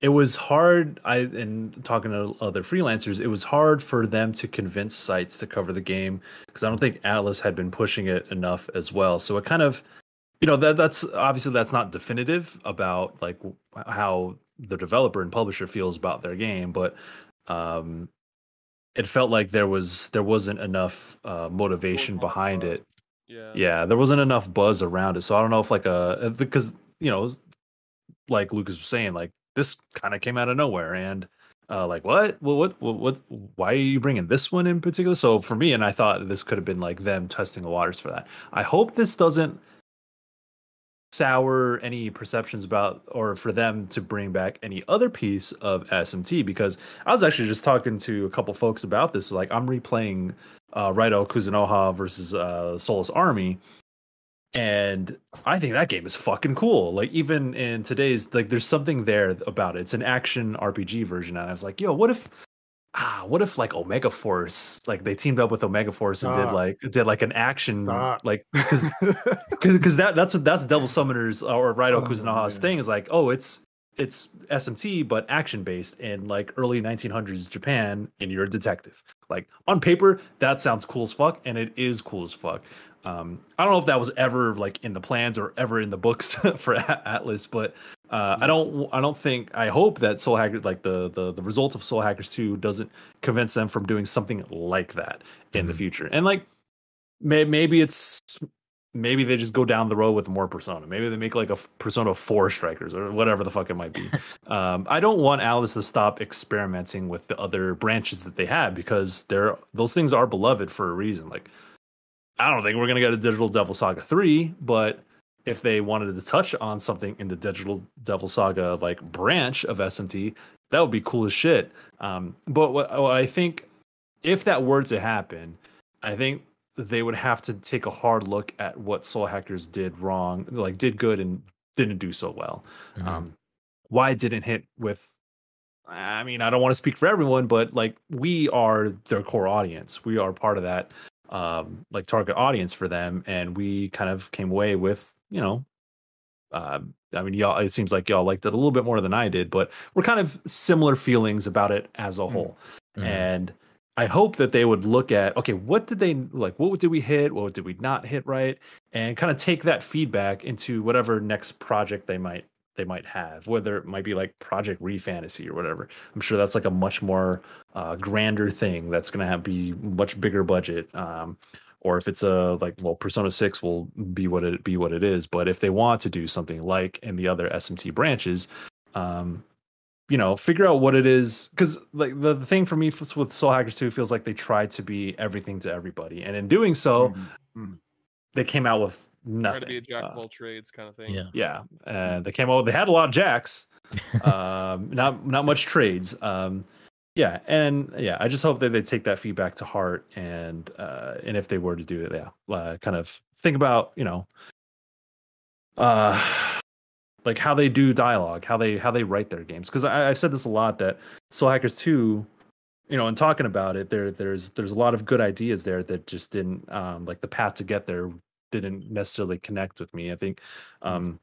it was hard. I, in talking to other freelancers, it was hard for them to convince sites to cover the game because I don't think Atlus had been pushing it enough as well. So it kind of you know that that's obviously that's not definitive about like how the developer and publisher feels about their game but um it felt like there was there wasn't enough uh motivation behind it. Yeah. yeah there wasn't enough buzz around it. So i don't know if like a because you know like lucas was saying like this kind of came out of nowhere and uh like what? Well, what what what why are you bringing this one in particular? So for me and i thought this could have been like them testing the waters for that. I hope this doesn't sour any perceptions about or for them to bring back any other piece of SMT because I was actually just talking to a couple folks about this like I'm replaying uh Raido Kuzunoha versus uh Soulless Army and I think that game is fucking cool. Like even in today's like there's something there about it. It's an action RPG version and I was like, "Yo, what if ah, what if like Omega Force, like they teamed up with Omega Force and did Ah. like did like an action Ah. like [LAUGHS] because because that that's that's Devil Summoners or Raido Oh, Kuzunoha's man. thing is like oh it's it's SMT but action based in like early 1900s Japan and you're a detective like on paper that sounds cool as fuck and it is cool as fuck um I don't know if that was ever like in the plans or ever in the books [LAUGHS] for Atlus but uh, I don't I don't think I hope that Soul Hackers like the, the the result of Soul Hackers 2 doesn't convince them from doing something like that in the Mhm. future. And like may, maybe it's maybe they just go down the road with more persona. Maybe they make like a persona 4 strikers or whatever the fuck it might be. [LAUGHS] Um, i don't want atlus to stop experimenting with the other branches that they have because they're those things are beloved for a reason. Like i don't think we're going to get a digital devil saga 3 but if they wanted to touch on something in the digital devil saga like branch of smt that would be cool as shit um, but what, what i think if that were to happen i think they would have to take a hard look at what Soul Hackers did wrong, like did good and didn't do so well. Mhm. Um, why didn't hit with? I mean, I don't want to speak for everyone, but like we are their core audience. We are part of that, um, like target audience for them, and we kind of came away with you know uh, I mean, y'all. It seems like y'all liked it a little bit more than I did, but we're kind of similar feelings about it as a Mm. whole. Mhm. And I hope that they would look at okay, what did they like? What did we hit? What did we not hit right? And kind of take that feedback into whatever next project they might they might have, whether it might be like Project Re Fantasy or whatever. I'm sure that's like a much more uh, grander thing that's going to have be much bigger budget. Um, or if it's a like well, Persona Six will be what it be what it is. But if they want to do something like in the other SMT branches, um, you know, figure out what it is because like the, the thing for me f- with Soul Hackers 2 feels like they tried to be everything to everybody, and in doing so, Mhm. Mhm. they came out with Try nothing. to be a jack Uh, of all trades kind of thing. Yeah. yeah, uh, they came out. They had a lot of jacks, [LAUGHS] um, not not much trades. Um, yeah, and yeah, I just hope that they take that feedback to heart, and uh, and if they were to do it, yeah, uh, kind of think about you know, uh, like how they do dialogue, how they how they write their games. Because I've said this a lot that Soul Hackers Two, you know, in talking about it, there there's there's a lot of good ideas there that just didn't um, like the path to get there didn't necessarily connect with me. I think um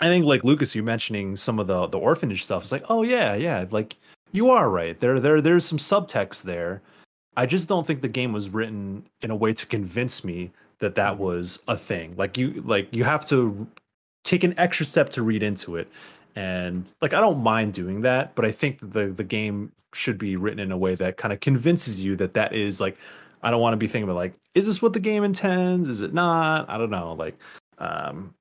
I think like Lucas, you mentioning some of the the orphanage stuff. It's like, oh yeah, yeah, like you are right. There there there's some subtext there. I just don't think the game was written in a way to convince me that that was a thing. Like you like you have to take an extra step to read into it. And like I don't mind doing that, but I think that the the game should be written in a way that kind of convinces you that that is like I don't want to be thinking about like is this what the game intends? Is it not? I don't know. Like um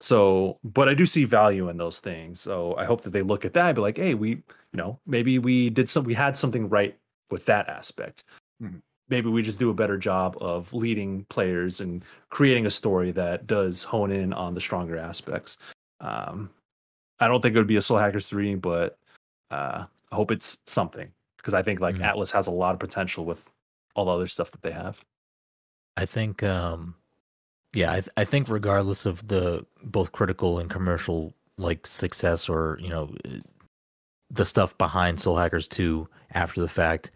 so but I do see value in those things. So I hope that they look at that and be like, hey, we you know, maybe we did some we had something right with that aspect. Mhm. Maybe we just do a better job of leading players and creating a story that does hone in on the stronger aspects. Um I don't think it would be a Soul Hackers 3, but uh I hope it's something because I think like Mhm. Atlus has a lot of potential with all the other stuff that they have. I think, um, yeah, I, th- I think regardless of the both critical and commercial like success or you know uh, the stuff behind Soul Hackers 2 after the fact,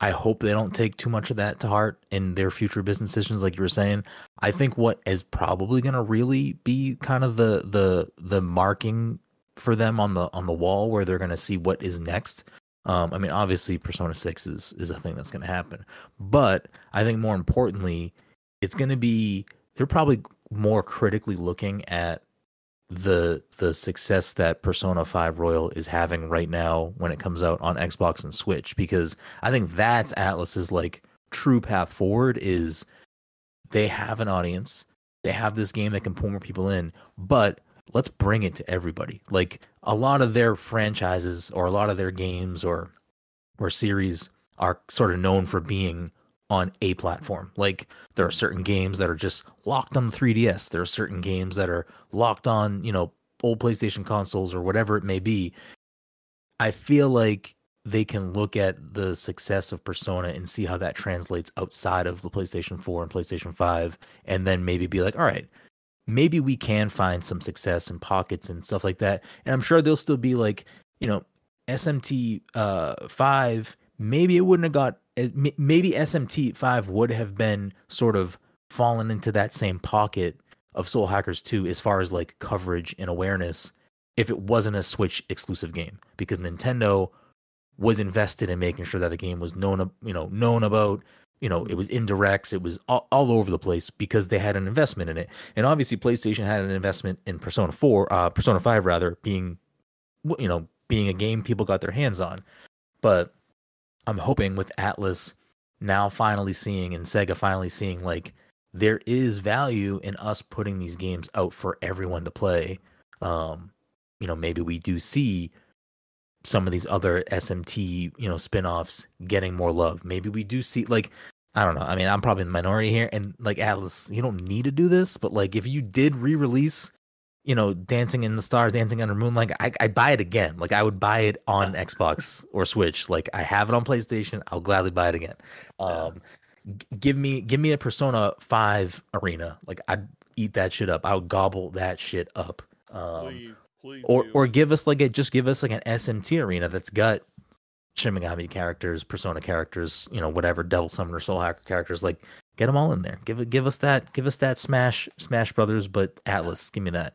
I hope they don't take too much of that to heart in their future business decisions. Like you were saying, I think what is probably going to really be kind of the the the marking for them on the on the wall where they're going to see what is next. Um, I mean, obviously, Persona Six is is a thing that's going to happen, but I think more importantly, it's going to be they're probably more critically looking at the the success that Persona 5 Royal is having right now when it comes out on Xbox and Switch because I think that's Atlus's like true path forward is they have an audience, they have this game that can pull more people in, but let's bring it to everybody. Like a lot of their franchises or a lot of their games or or series are sort of known for being on a platform. Like there are certain games that are just locked on the 3DS. There are certain games that are locked on, you know, old PlayStation consoles or whatever it may be. I feel like they can look at the success of Persona and see how that translates outside of the PlayStation 4 and PlayStation 5 and then maybe be like, "All right, maybe we can find some success in pockets and stuff like that." And I'm sure they'll still be like, you know, SMT uh 5 maybe it wouldn't have got eh, maybe SMT 5 would have been sort of fallen into that same pocket of Soul Hackers 2 as far as like coverage and awareness if it wasn't a Switch exclusive game because Nintendo was invested in making sure that the game was known you know known about you know it was indirects it was all, all over the place because they had an investment in it. And obviously PlayStation had an investment in Persona 4 uh Persona 5 rather being you know being a game people got their hands on. But I'm hoping with Atlus now finally seeing and Sega finally seeing like there is value in us putting these games out for everyone to play. Um, you know, maybe we do see some of these other SMT, you know, spin-offs getting more love. Maybe we do see like I don't know. I mean, I'm probably in the minority here and like Atlus, you don't need to do this, but like if you did re-release you know, Dancing in the Stars, Dancing Under Moonlight, I I buy it again. Like I would buy it on Xbox or Switch. Like I have it on PlayStation. I'll gladly buy it again. Um, give me give me a Persona Five arena. Like I'd eat that shit up. I would gobble that shit up. Um, Please, please. or do. or give us like a just give us like an SMT arena that's got Shin Megami characters, Persona characters, you know, whatever Devil Summoner, Soul Hacker characters. Like get them all in there. Give it, give us that, give us that Smash Smash Brothers, but Atlus. Give me that.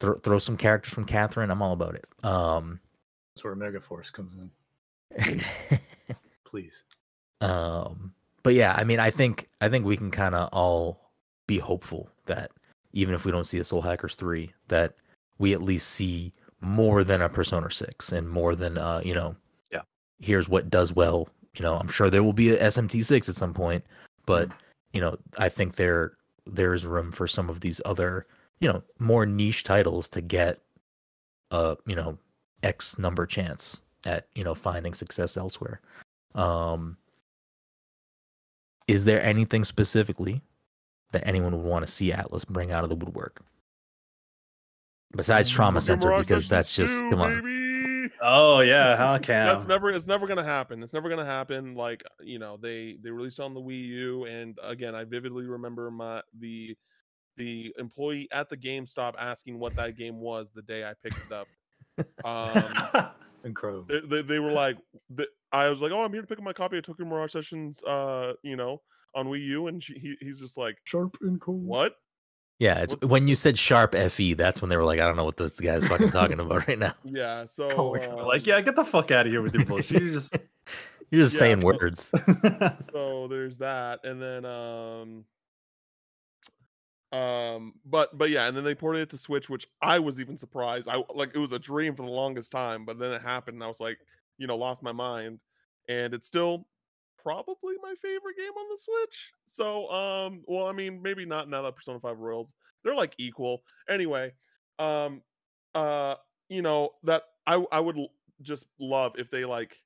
throw throw some characters from Catherine. I'm all about it. Um, That's where Megaforce comes in. [LAUGHS] Please. um, but yeah, I mean, I think I think we can kind of all be hopeful that even if we don't see a Soul Hackers three, that we at least see more than a Persona six and more than uh, you know, Yeah. Here's what does well. You know, I'm sure there will be a SMT six at some point, but you know, I think there there is room for some of these other you know more niche titles to get a you know X number chance at you know finding success elsewhere. Um, is there anything specifically that anyone would want to see Atlus bring out of the woodwork besides Trauma Center? Because that's just 2, come on. baby! Oh yeah, [LAUGHS] how can That's never. It's never gonna happen. It's never gonna happen. Like you know, they they released on the Wii U, and again, I vividly remember my the the employee at the GameStop asking what that game was the day I picked it up. Um, [LAUGHS] Incredible. they, they, they were like, the, I was like, oh, I'm here to pick up my copy of Tokyo Mirage Sessions, uh, you know, on Wii U, and she, he, he's just like, Sharp and cold. what? Yeah, it's What- when you said sharp FE, that's when they were like, I don't know what this guy's fucking talking about right now. [LAUGHS] Yeah, so my God. um, like, yeah, get the fuck out of here with your bullshit. You just [LAUGHS] You're just Yeah, saying so- words. [LAUGHS] so there's that and then um um but but yeah and then they ported it to switch which i was even surprised i like it was a dream for the longest time but then it happened and i was like you know lost my mind and it's still probably my favorite game on the switch so um well i mean maybe not now that persona 5 royals they're like equal anyway um uh you know that i i would just love if they like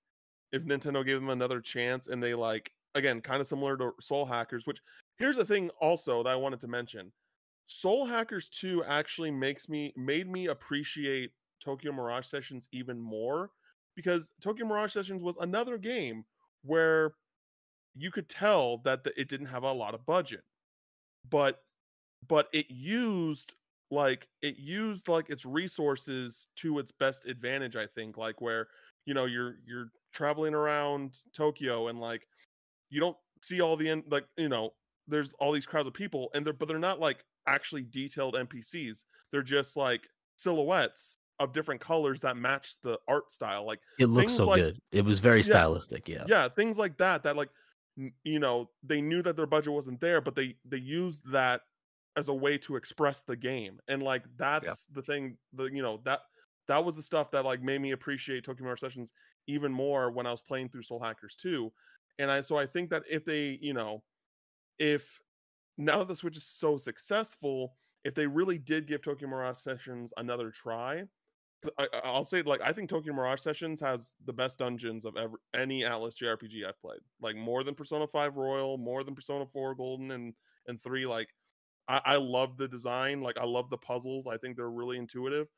if Nintendo gave them another chance and they like again kind of similar to Soul Hackers, which here's the thing also that I wanted to mention. Soul Hackers 2 actually makes me made me appreciate Tokyo Mirage Sessions even more because Tokyo Mirage Sessions was another game where you could tell that the, it didn't have a lot of budget. But but it used like it used like its resources to its best advantage i think like where you know you're you're traveling around tokyo and like you don't see all the en- like you know there's all these crowds of people and they're but they're not like actually detailed npcs they're just like silhouettes of different colors that match the art style like It looks so like- good. It was very Yeah. stylistic. Yeah. yeah things like that that like you know they knew that their budget wasn't there but they they used that as a way to express the game and like that's the thing the you know that that was the stuff that like made me appreciate Tokyo Mirage Sessions even more when I was playing through Soul Hackers 2 and I so I think that if they you know if now that the Switch is so successful if they really did give Tokyo Mirage Sessions another try I, I- I'll say like I think Tokyo Mirage Sessions has the best dungeons of ever any Atlus JRPG I've played. Like more than Persona 5 Royal, more than Persona 4 Golden and and 3 like I, I love the design, like I love the puzzles. I think they're really intuitive.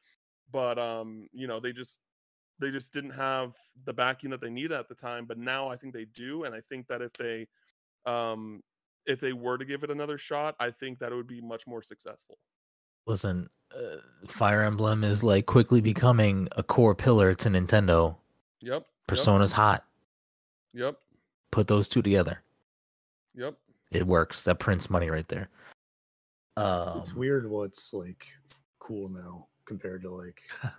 But um, you know, they just they just didn't have the backing that they needed at the time, but now I think they do and I think that if they um if they were to give it another shot, I think that it would be much more successful. Listen, uh, Fire Emblem is like quickly becoming a core pillar to Nintendo. Yep. Persona's hot. Yep. Put those two together. Yep. It works. That prints money right there. Um, it's weird what's like cool now compared to like [LAUGHS]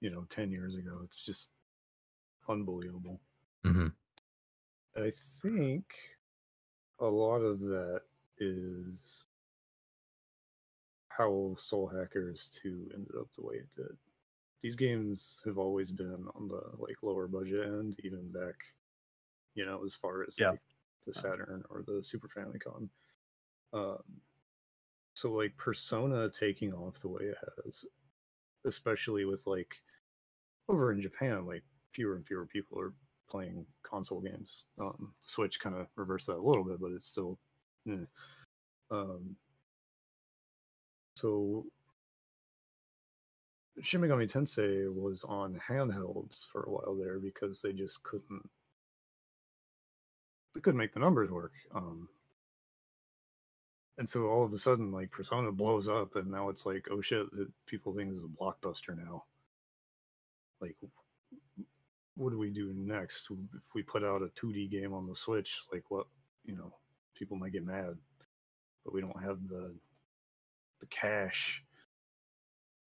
you know 10 years ago it's just unbelievable mm-hmm. i think a lot of that is how soul hackers 2 ended up the way it did these games have always been on the like lower budget end even back you know as far as Yeah. like the saturn or the super famicom um so like persona taking off the way it has especially with like over in japan like fewer and fewer people are playing console games um switch kind of reversed that a little bit but it's still eh. um so Shin Megami Tensei was on handhelds for a while there because they just couldn't they couldn't make the numbers work. Um, and so all of a sudden, like Persona blows up, and now it's like, oh shit, people think this is a blockbuster now. Like, what do we do next? If we put out a 2D game on the Switch, like what, you know, people might get mad, but we don't have the the cash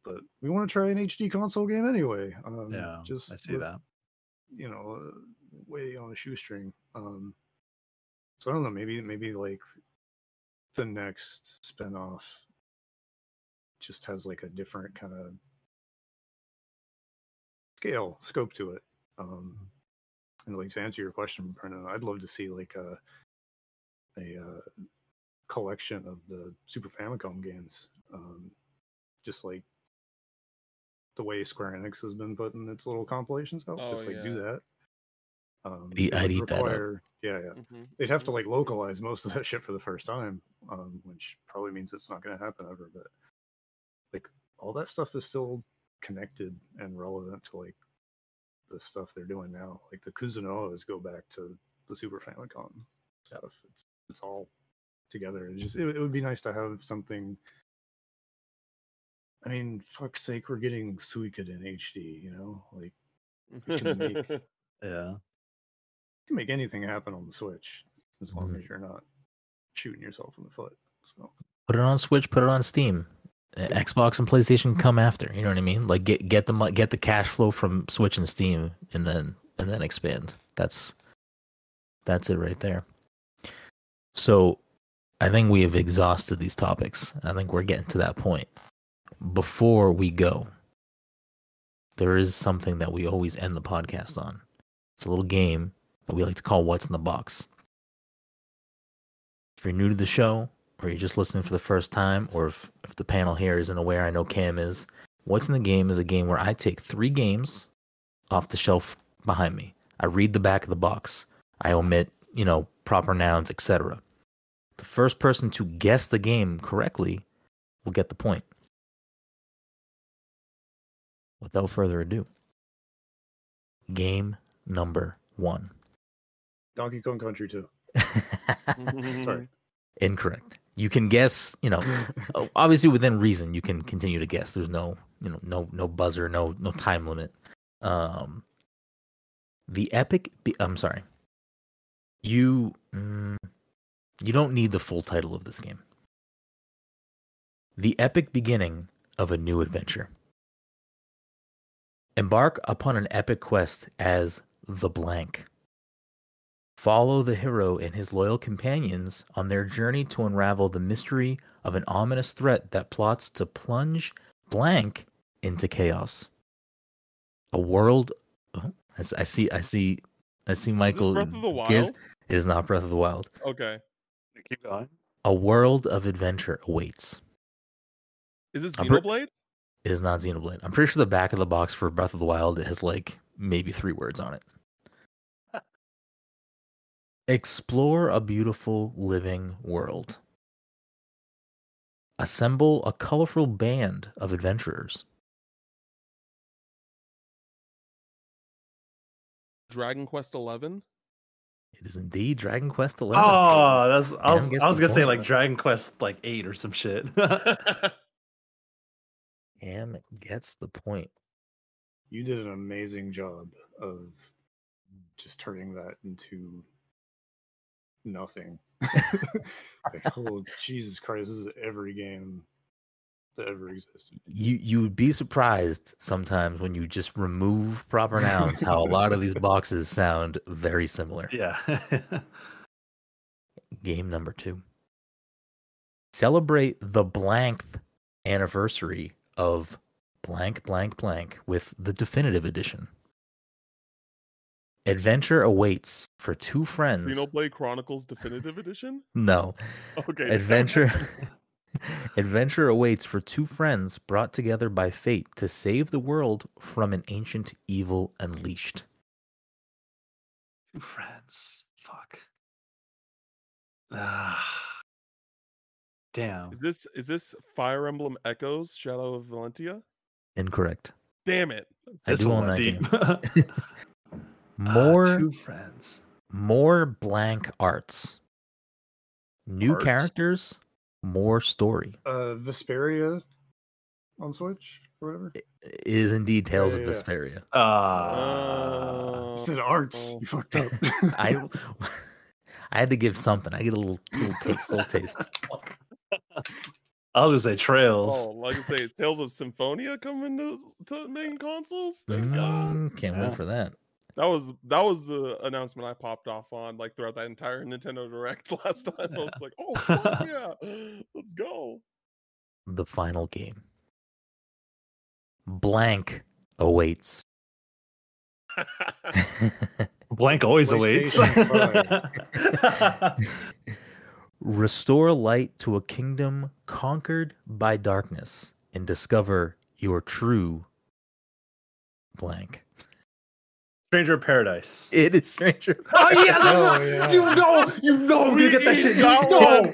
but we want to try an HD console game anyway. Um, Yeah, just I see with, that. You know, uh, way on a shoestring. Um, so I don't know. Maybe maybe like the next spinoff just has like a different kind of scale scope to it. Um, and like to answer your question, Brennan, I'd love to see like a a uh, collection of the Super Famicom games, um, just like the way Square Enix has been putting its little compilations out. Oh, just like do that. Um, I'd would eat that up. require- Yeah, yeah. Mhm, They'd have to mhm. like localize most of that shit for the first time, um, which probably means it's not going to happen ever. But like all that stuff is still connected and relevant to like the stuff they're doing now. Like the Kuzunohas go back to the Super Famicom stuff. It's it's all together. It just it, it would be nice to have something. I mean, fuck's sake, we're getting Suikoden in HD. You know, like you can make [LAUGHS] yeah, you can make anything happen on the Switch as long Mhm. as you're not shooting yourself in the foot. So Put it on Switch, put it on Steam. Xbox and PlayStation come after. You know what I mean? Like get get the get the cash flow from Switch and Steam, and then and then expand. That's that's it right there. So, I think we have exhausted these topics. I think we're getting to that point. Before we go, there is something that we always end the podcast on. It's a little game that we like to call "What's in the Box." If you're new to the show, or you're just listening for the first time, or if, if the panel here isn't aware, I know Cam is. What's in the game is a game where I take three games off the shelf behind me. I read the back of the box. I omit, you know, proper nouns, etc. The first person to guess the game correctly will get the point. Without further ado, game number one. Donkey Kong Country 2. [LAUGHS] Sorry. Incorrect. You can guess, you know, [LAUGHS] obviously within reason you can continue to guess there's no you know no no buzzer no no time limit um the epic be- i'm sorry you mm, you don't need the full title of this game the epic beginning of a new adventure embark upon an epic quest as the blank follow the hero and his loyal companions on their journey to unravel the mystery of an ominous threat that plots to plunge blank into chaos. A world. Oh, I see. I see. I see. Michael. Breath of the Wild? It is not Breath of the Wild. Okay. Keep going. A world of adventure awaits. Is it I'm pre- It is not Xenoblade. I'm pretty sure the back of the box for Breath of the Wild has like maybe three words on it. [LAUGHS] Explore a beautiful living world. Assemble a colorful band of adventurers. Dragon Quest Eleven? It is indeed Dragon Quest Eleven. Oh, that's I was, gets I was gonna say like Dragon Quest like eight or some shit. [LAUGHS] Cam gets the point. You did an amazing job of just turning that into nothing. [LAUGHS] like, [LAUGHS] oh Jesus Christ, this is every game that ever existed. You you would be surprised sometimes when you just remove proper nouns how a lot of these [LAUGHS] boxes sound very similar. yeah. [LAUGHS] Game number two. Celebrate the blank anniversary of blank blank blank with the definitive edition. Adventure awaits for two friends. Xenoblade Chronicles Definitive Edition? No. [LAUGHS] Okay. Adventure [LAUGHS] Adventure awaits for two friends brought together by fate to save the world from an ancient evil unleashed. Two friends. Fuck. Ah. Damn. Is this is this Fire Emblem Echoes Shadow of Valentia? Incorrect. Damn it. I This do own that deep. game. More two friends. more blank arts. New Arts? characters, more story. Uh Vesperia on Switch or whatever. It is indeed Tales Yeah, of. Vesperia. Ah. You Uh, said arts. oh. You fucked up. [LAUGHS] I I had to give something. I get a little little taste, little taste. I was gonna say Trails. Oh, like I say, Tales of Symphonia coming to, to main consoles. Thank God. Mm, can't Yeah. wait for that. That was that was the announcement I popped off on like throughout that entire Nintendo Direct [LAUGHS] last time. I was like, [LAUGHS] oh fuck yeah, let's go. The final game. Blank awaits. [LAUGHS] Blank always awaits. Restore light to a kingdom conquered by darkness and discover your true blank. Stranger of Paradise. It is Stranger. Oh yeah, that's Oh, what- yeah. you know, you know, I'm gonna get that shit. You got know. one.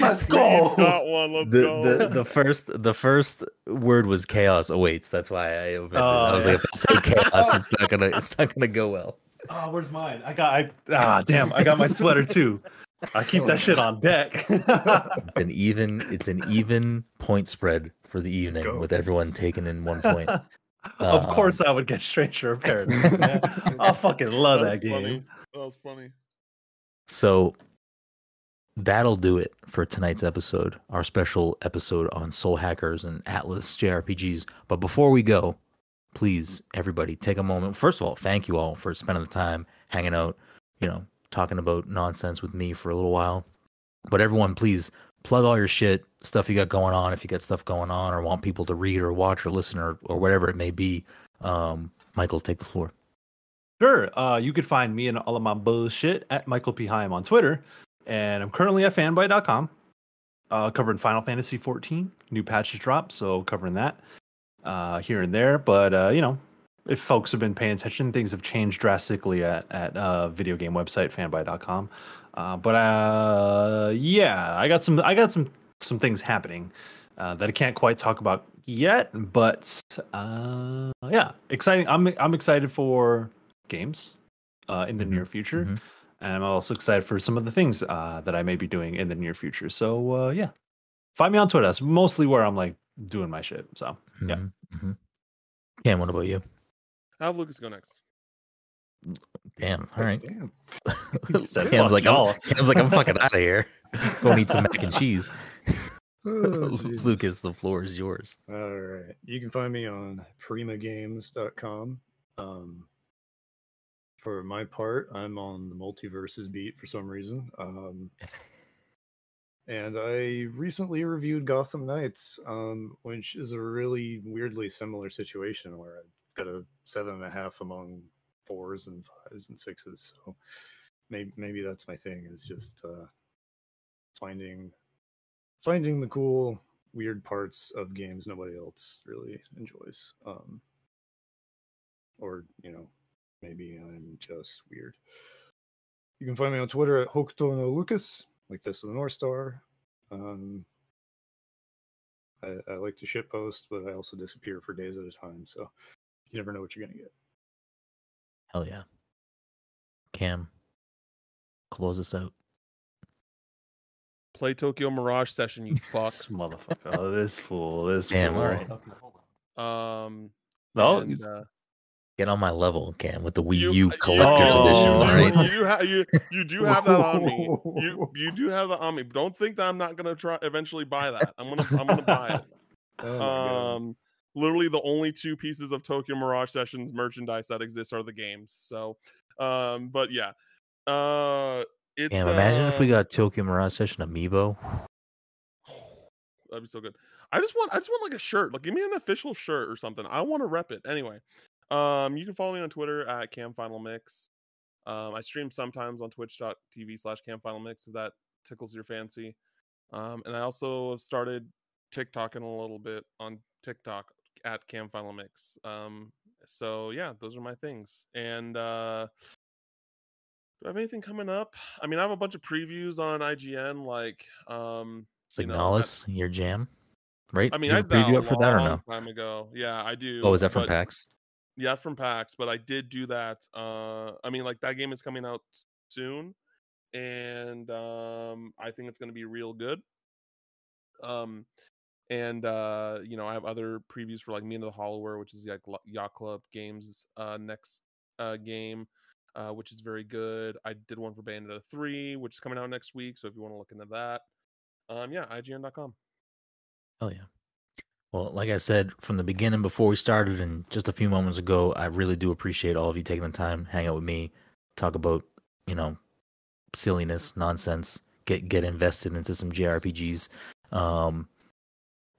Let's go. each got one. Let's The, go. the the first the first word was chaos awaits. That's why I opened it. I Oh, was yeah. like, if I say chaos, it's not gonna it's not gonna go well. Oh, where's mine? I got. I ah, damn. I got my sweater too. I keep that shit on deck. [LAUGHS] It's an even it's an even point spread for the evening Go. with everyone taking in one point. [LAUGHS] of Um, course, I would get Stranger of Paradise. man. [LAUGHS] I fucking love that, was game. Funny. That was funny. So that'll do it for tonight's episode, our special episode on Soul Hackers and Atlus JRPGs. But before we go, please, everybody, take a moment. First of all, thank you all for spending the time hanging out, you know, talking about nonsense with me for a little while. But everyone, please plug all your shit, stuff you got going on. If you got stuff going on or want people to read or watch or listen or, or whatever it may be, um, Michael, take the floor. Sure. Uh, you could find me and all of my bullshit at Michael P. Higham on Twitter. And I'm currently at fanboy.com, uh, covering Final Fantasy 14. New patches dropped, so covering that uh, here and there. But, uh, you know, if folks have been paying attention, things have changed drastically at, at uh, video game website, fanboy.com. Uh, but uh, yeah, I got some I got some some things happening uh, that I can't quite talk about yet. But uh, yeah, exciting. I'm I'm excited for games uh, in the Mhm, near future, mhm. and I'm also excited for some of the things uh, that I may be doing in the near future. So uh, yeah, find me on Twitter. That's mostly where I'm like doing my shit. So Yeah. Mhm, mhm. Cam, what about you? I'll have Lucas go next. Damn. All right. Damn. [LAUGHS] said, Cam's like, y'all." I'm, Cam's like, I'm fucking out of here. [LAUGHS] Go eat some mac and cheese. [LAUGHS] Oh, Lucas, the floor is yours. All right. You can find me on primagames.com. Um, for my part, I'm on the MultiVersus beat for some reason. Um, and I recently reviewed Gotham Knights, um, which is a really weirdly similar situation where I've got a seven and a half among fours and fives and sixes. So maybe maybe that's my thing is just uh, finding finding the cool weird parts of games nobody else really enjoys. Um, or you know, maybe I'm just weird. You can find me on Twitter at Hokuto no Lucas, like Fist of the North Star. Um, I, I like to shit post, but I also disappear for days at a time, so you never know what you're gonna get. Hell yeah. Cam, close us out. Play Tokyo Mirage Session, you [LAUGHS] This motherfucker, oh, this fool, this Damn, fool. all right. Um, No, and, uh, Get on my level, Cam, with the Wii you- U you- collector's Oh. edition. All You, right. you, ha- you, you do have that on me. [LAUGHS] You you do have that on me. Don't think that I'm not gonna try eventually buy that. I'm gonna I'm gonna buy it. [LAUGHS] Oh my God. Um, literally the only two pieces of Tokyo Mirage Sessions merchandise that exists are the games. So, um, but yeah, uh, it. Damn, imagine if we uh, got Tokyo Mirage Session amiibo. [SIGHS] That'd be so good. I just want I just want like a shirt. Like give me an official shirt or something. I want to rep it. Anyway. Um you can follow me on Twitter at Cam Final Mix. Um I stream sometimes on twitch.tv slash Cam Final Mix if that tickles your fancy. Um and I also have started TikToking a little bit on TikTok at Cam Final Mix. Um so yeah, those are my things. And uh do I have anything coming up? I mean, I have a bunch of previews on IGN, like um you know, Signalis, your jam, right? I mean, I preview up for that or no? long time ago. Yeah, I do. Oh, is that from but- PAX? Yeah, it's from PAX, but I did do that. Uh, I mean, like that game is coming out soon, and um, I think it's going to be real good. Um, and uh, you know, I have other previews for like Mina the Hollower, which is like Yacht Club Games' uh, next uh, game, uh, which is very good. I did one for Bayonetta 3, which is coming out next week. So if you want to look into that, um, yeah, IGN.com. Hell yeah. Well, like I said from the beginning before we started and just a few moments ago, I really do appreciate all of you taking the time, hang out with me, talk about, you know, silliness, nonsense, get get invested into some JRPGs. Um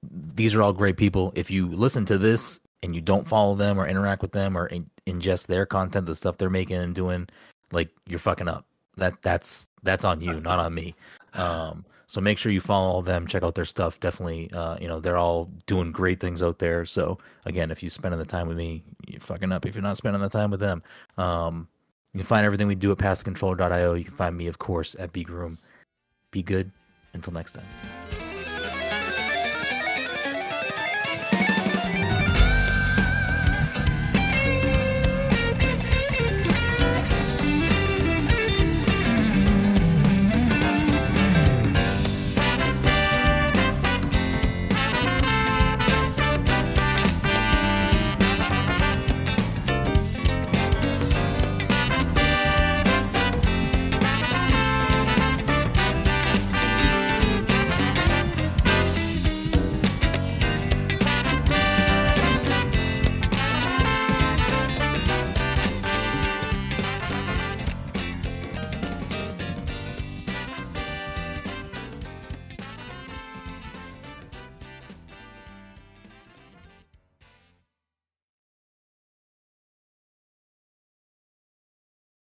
these are all great people. If you listen to this and you don't follow them or interact with them or in, ingest their content, the stuff they're making and doing, like you're fucking up. That that's that's on you, not on me. Um, so make sure you follow them, check out their stuff. Definitely, uh, you know, they're all doing great things out there. So again, if you spending the time with me, you're fucking up. If you're not spending the time with them, um, you can find everything we do at passthecontroller.io. You can find me, of course, at Big Room. Be good. Until next time.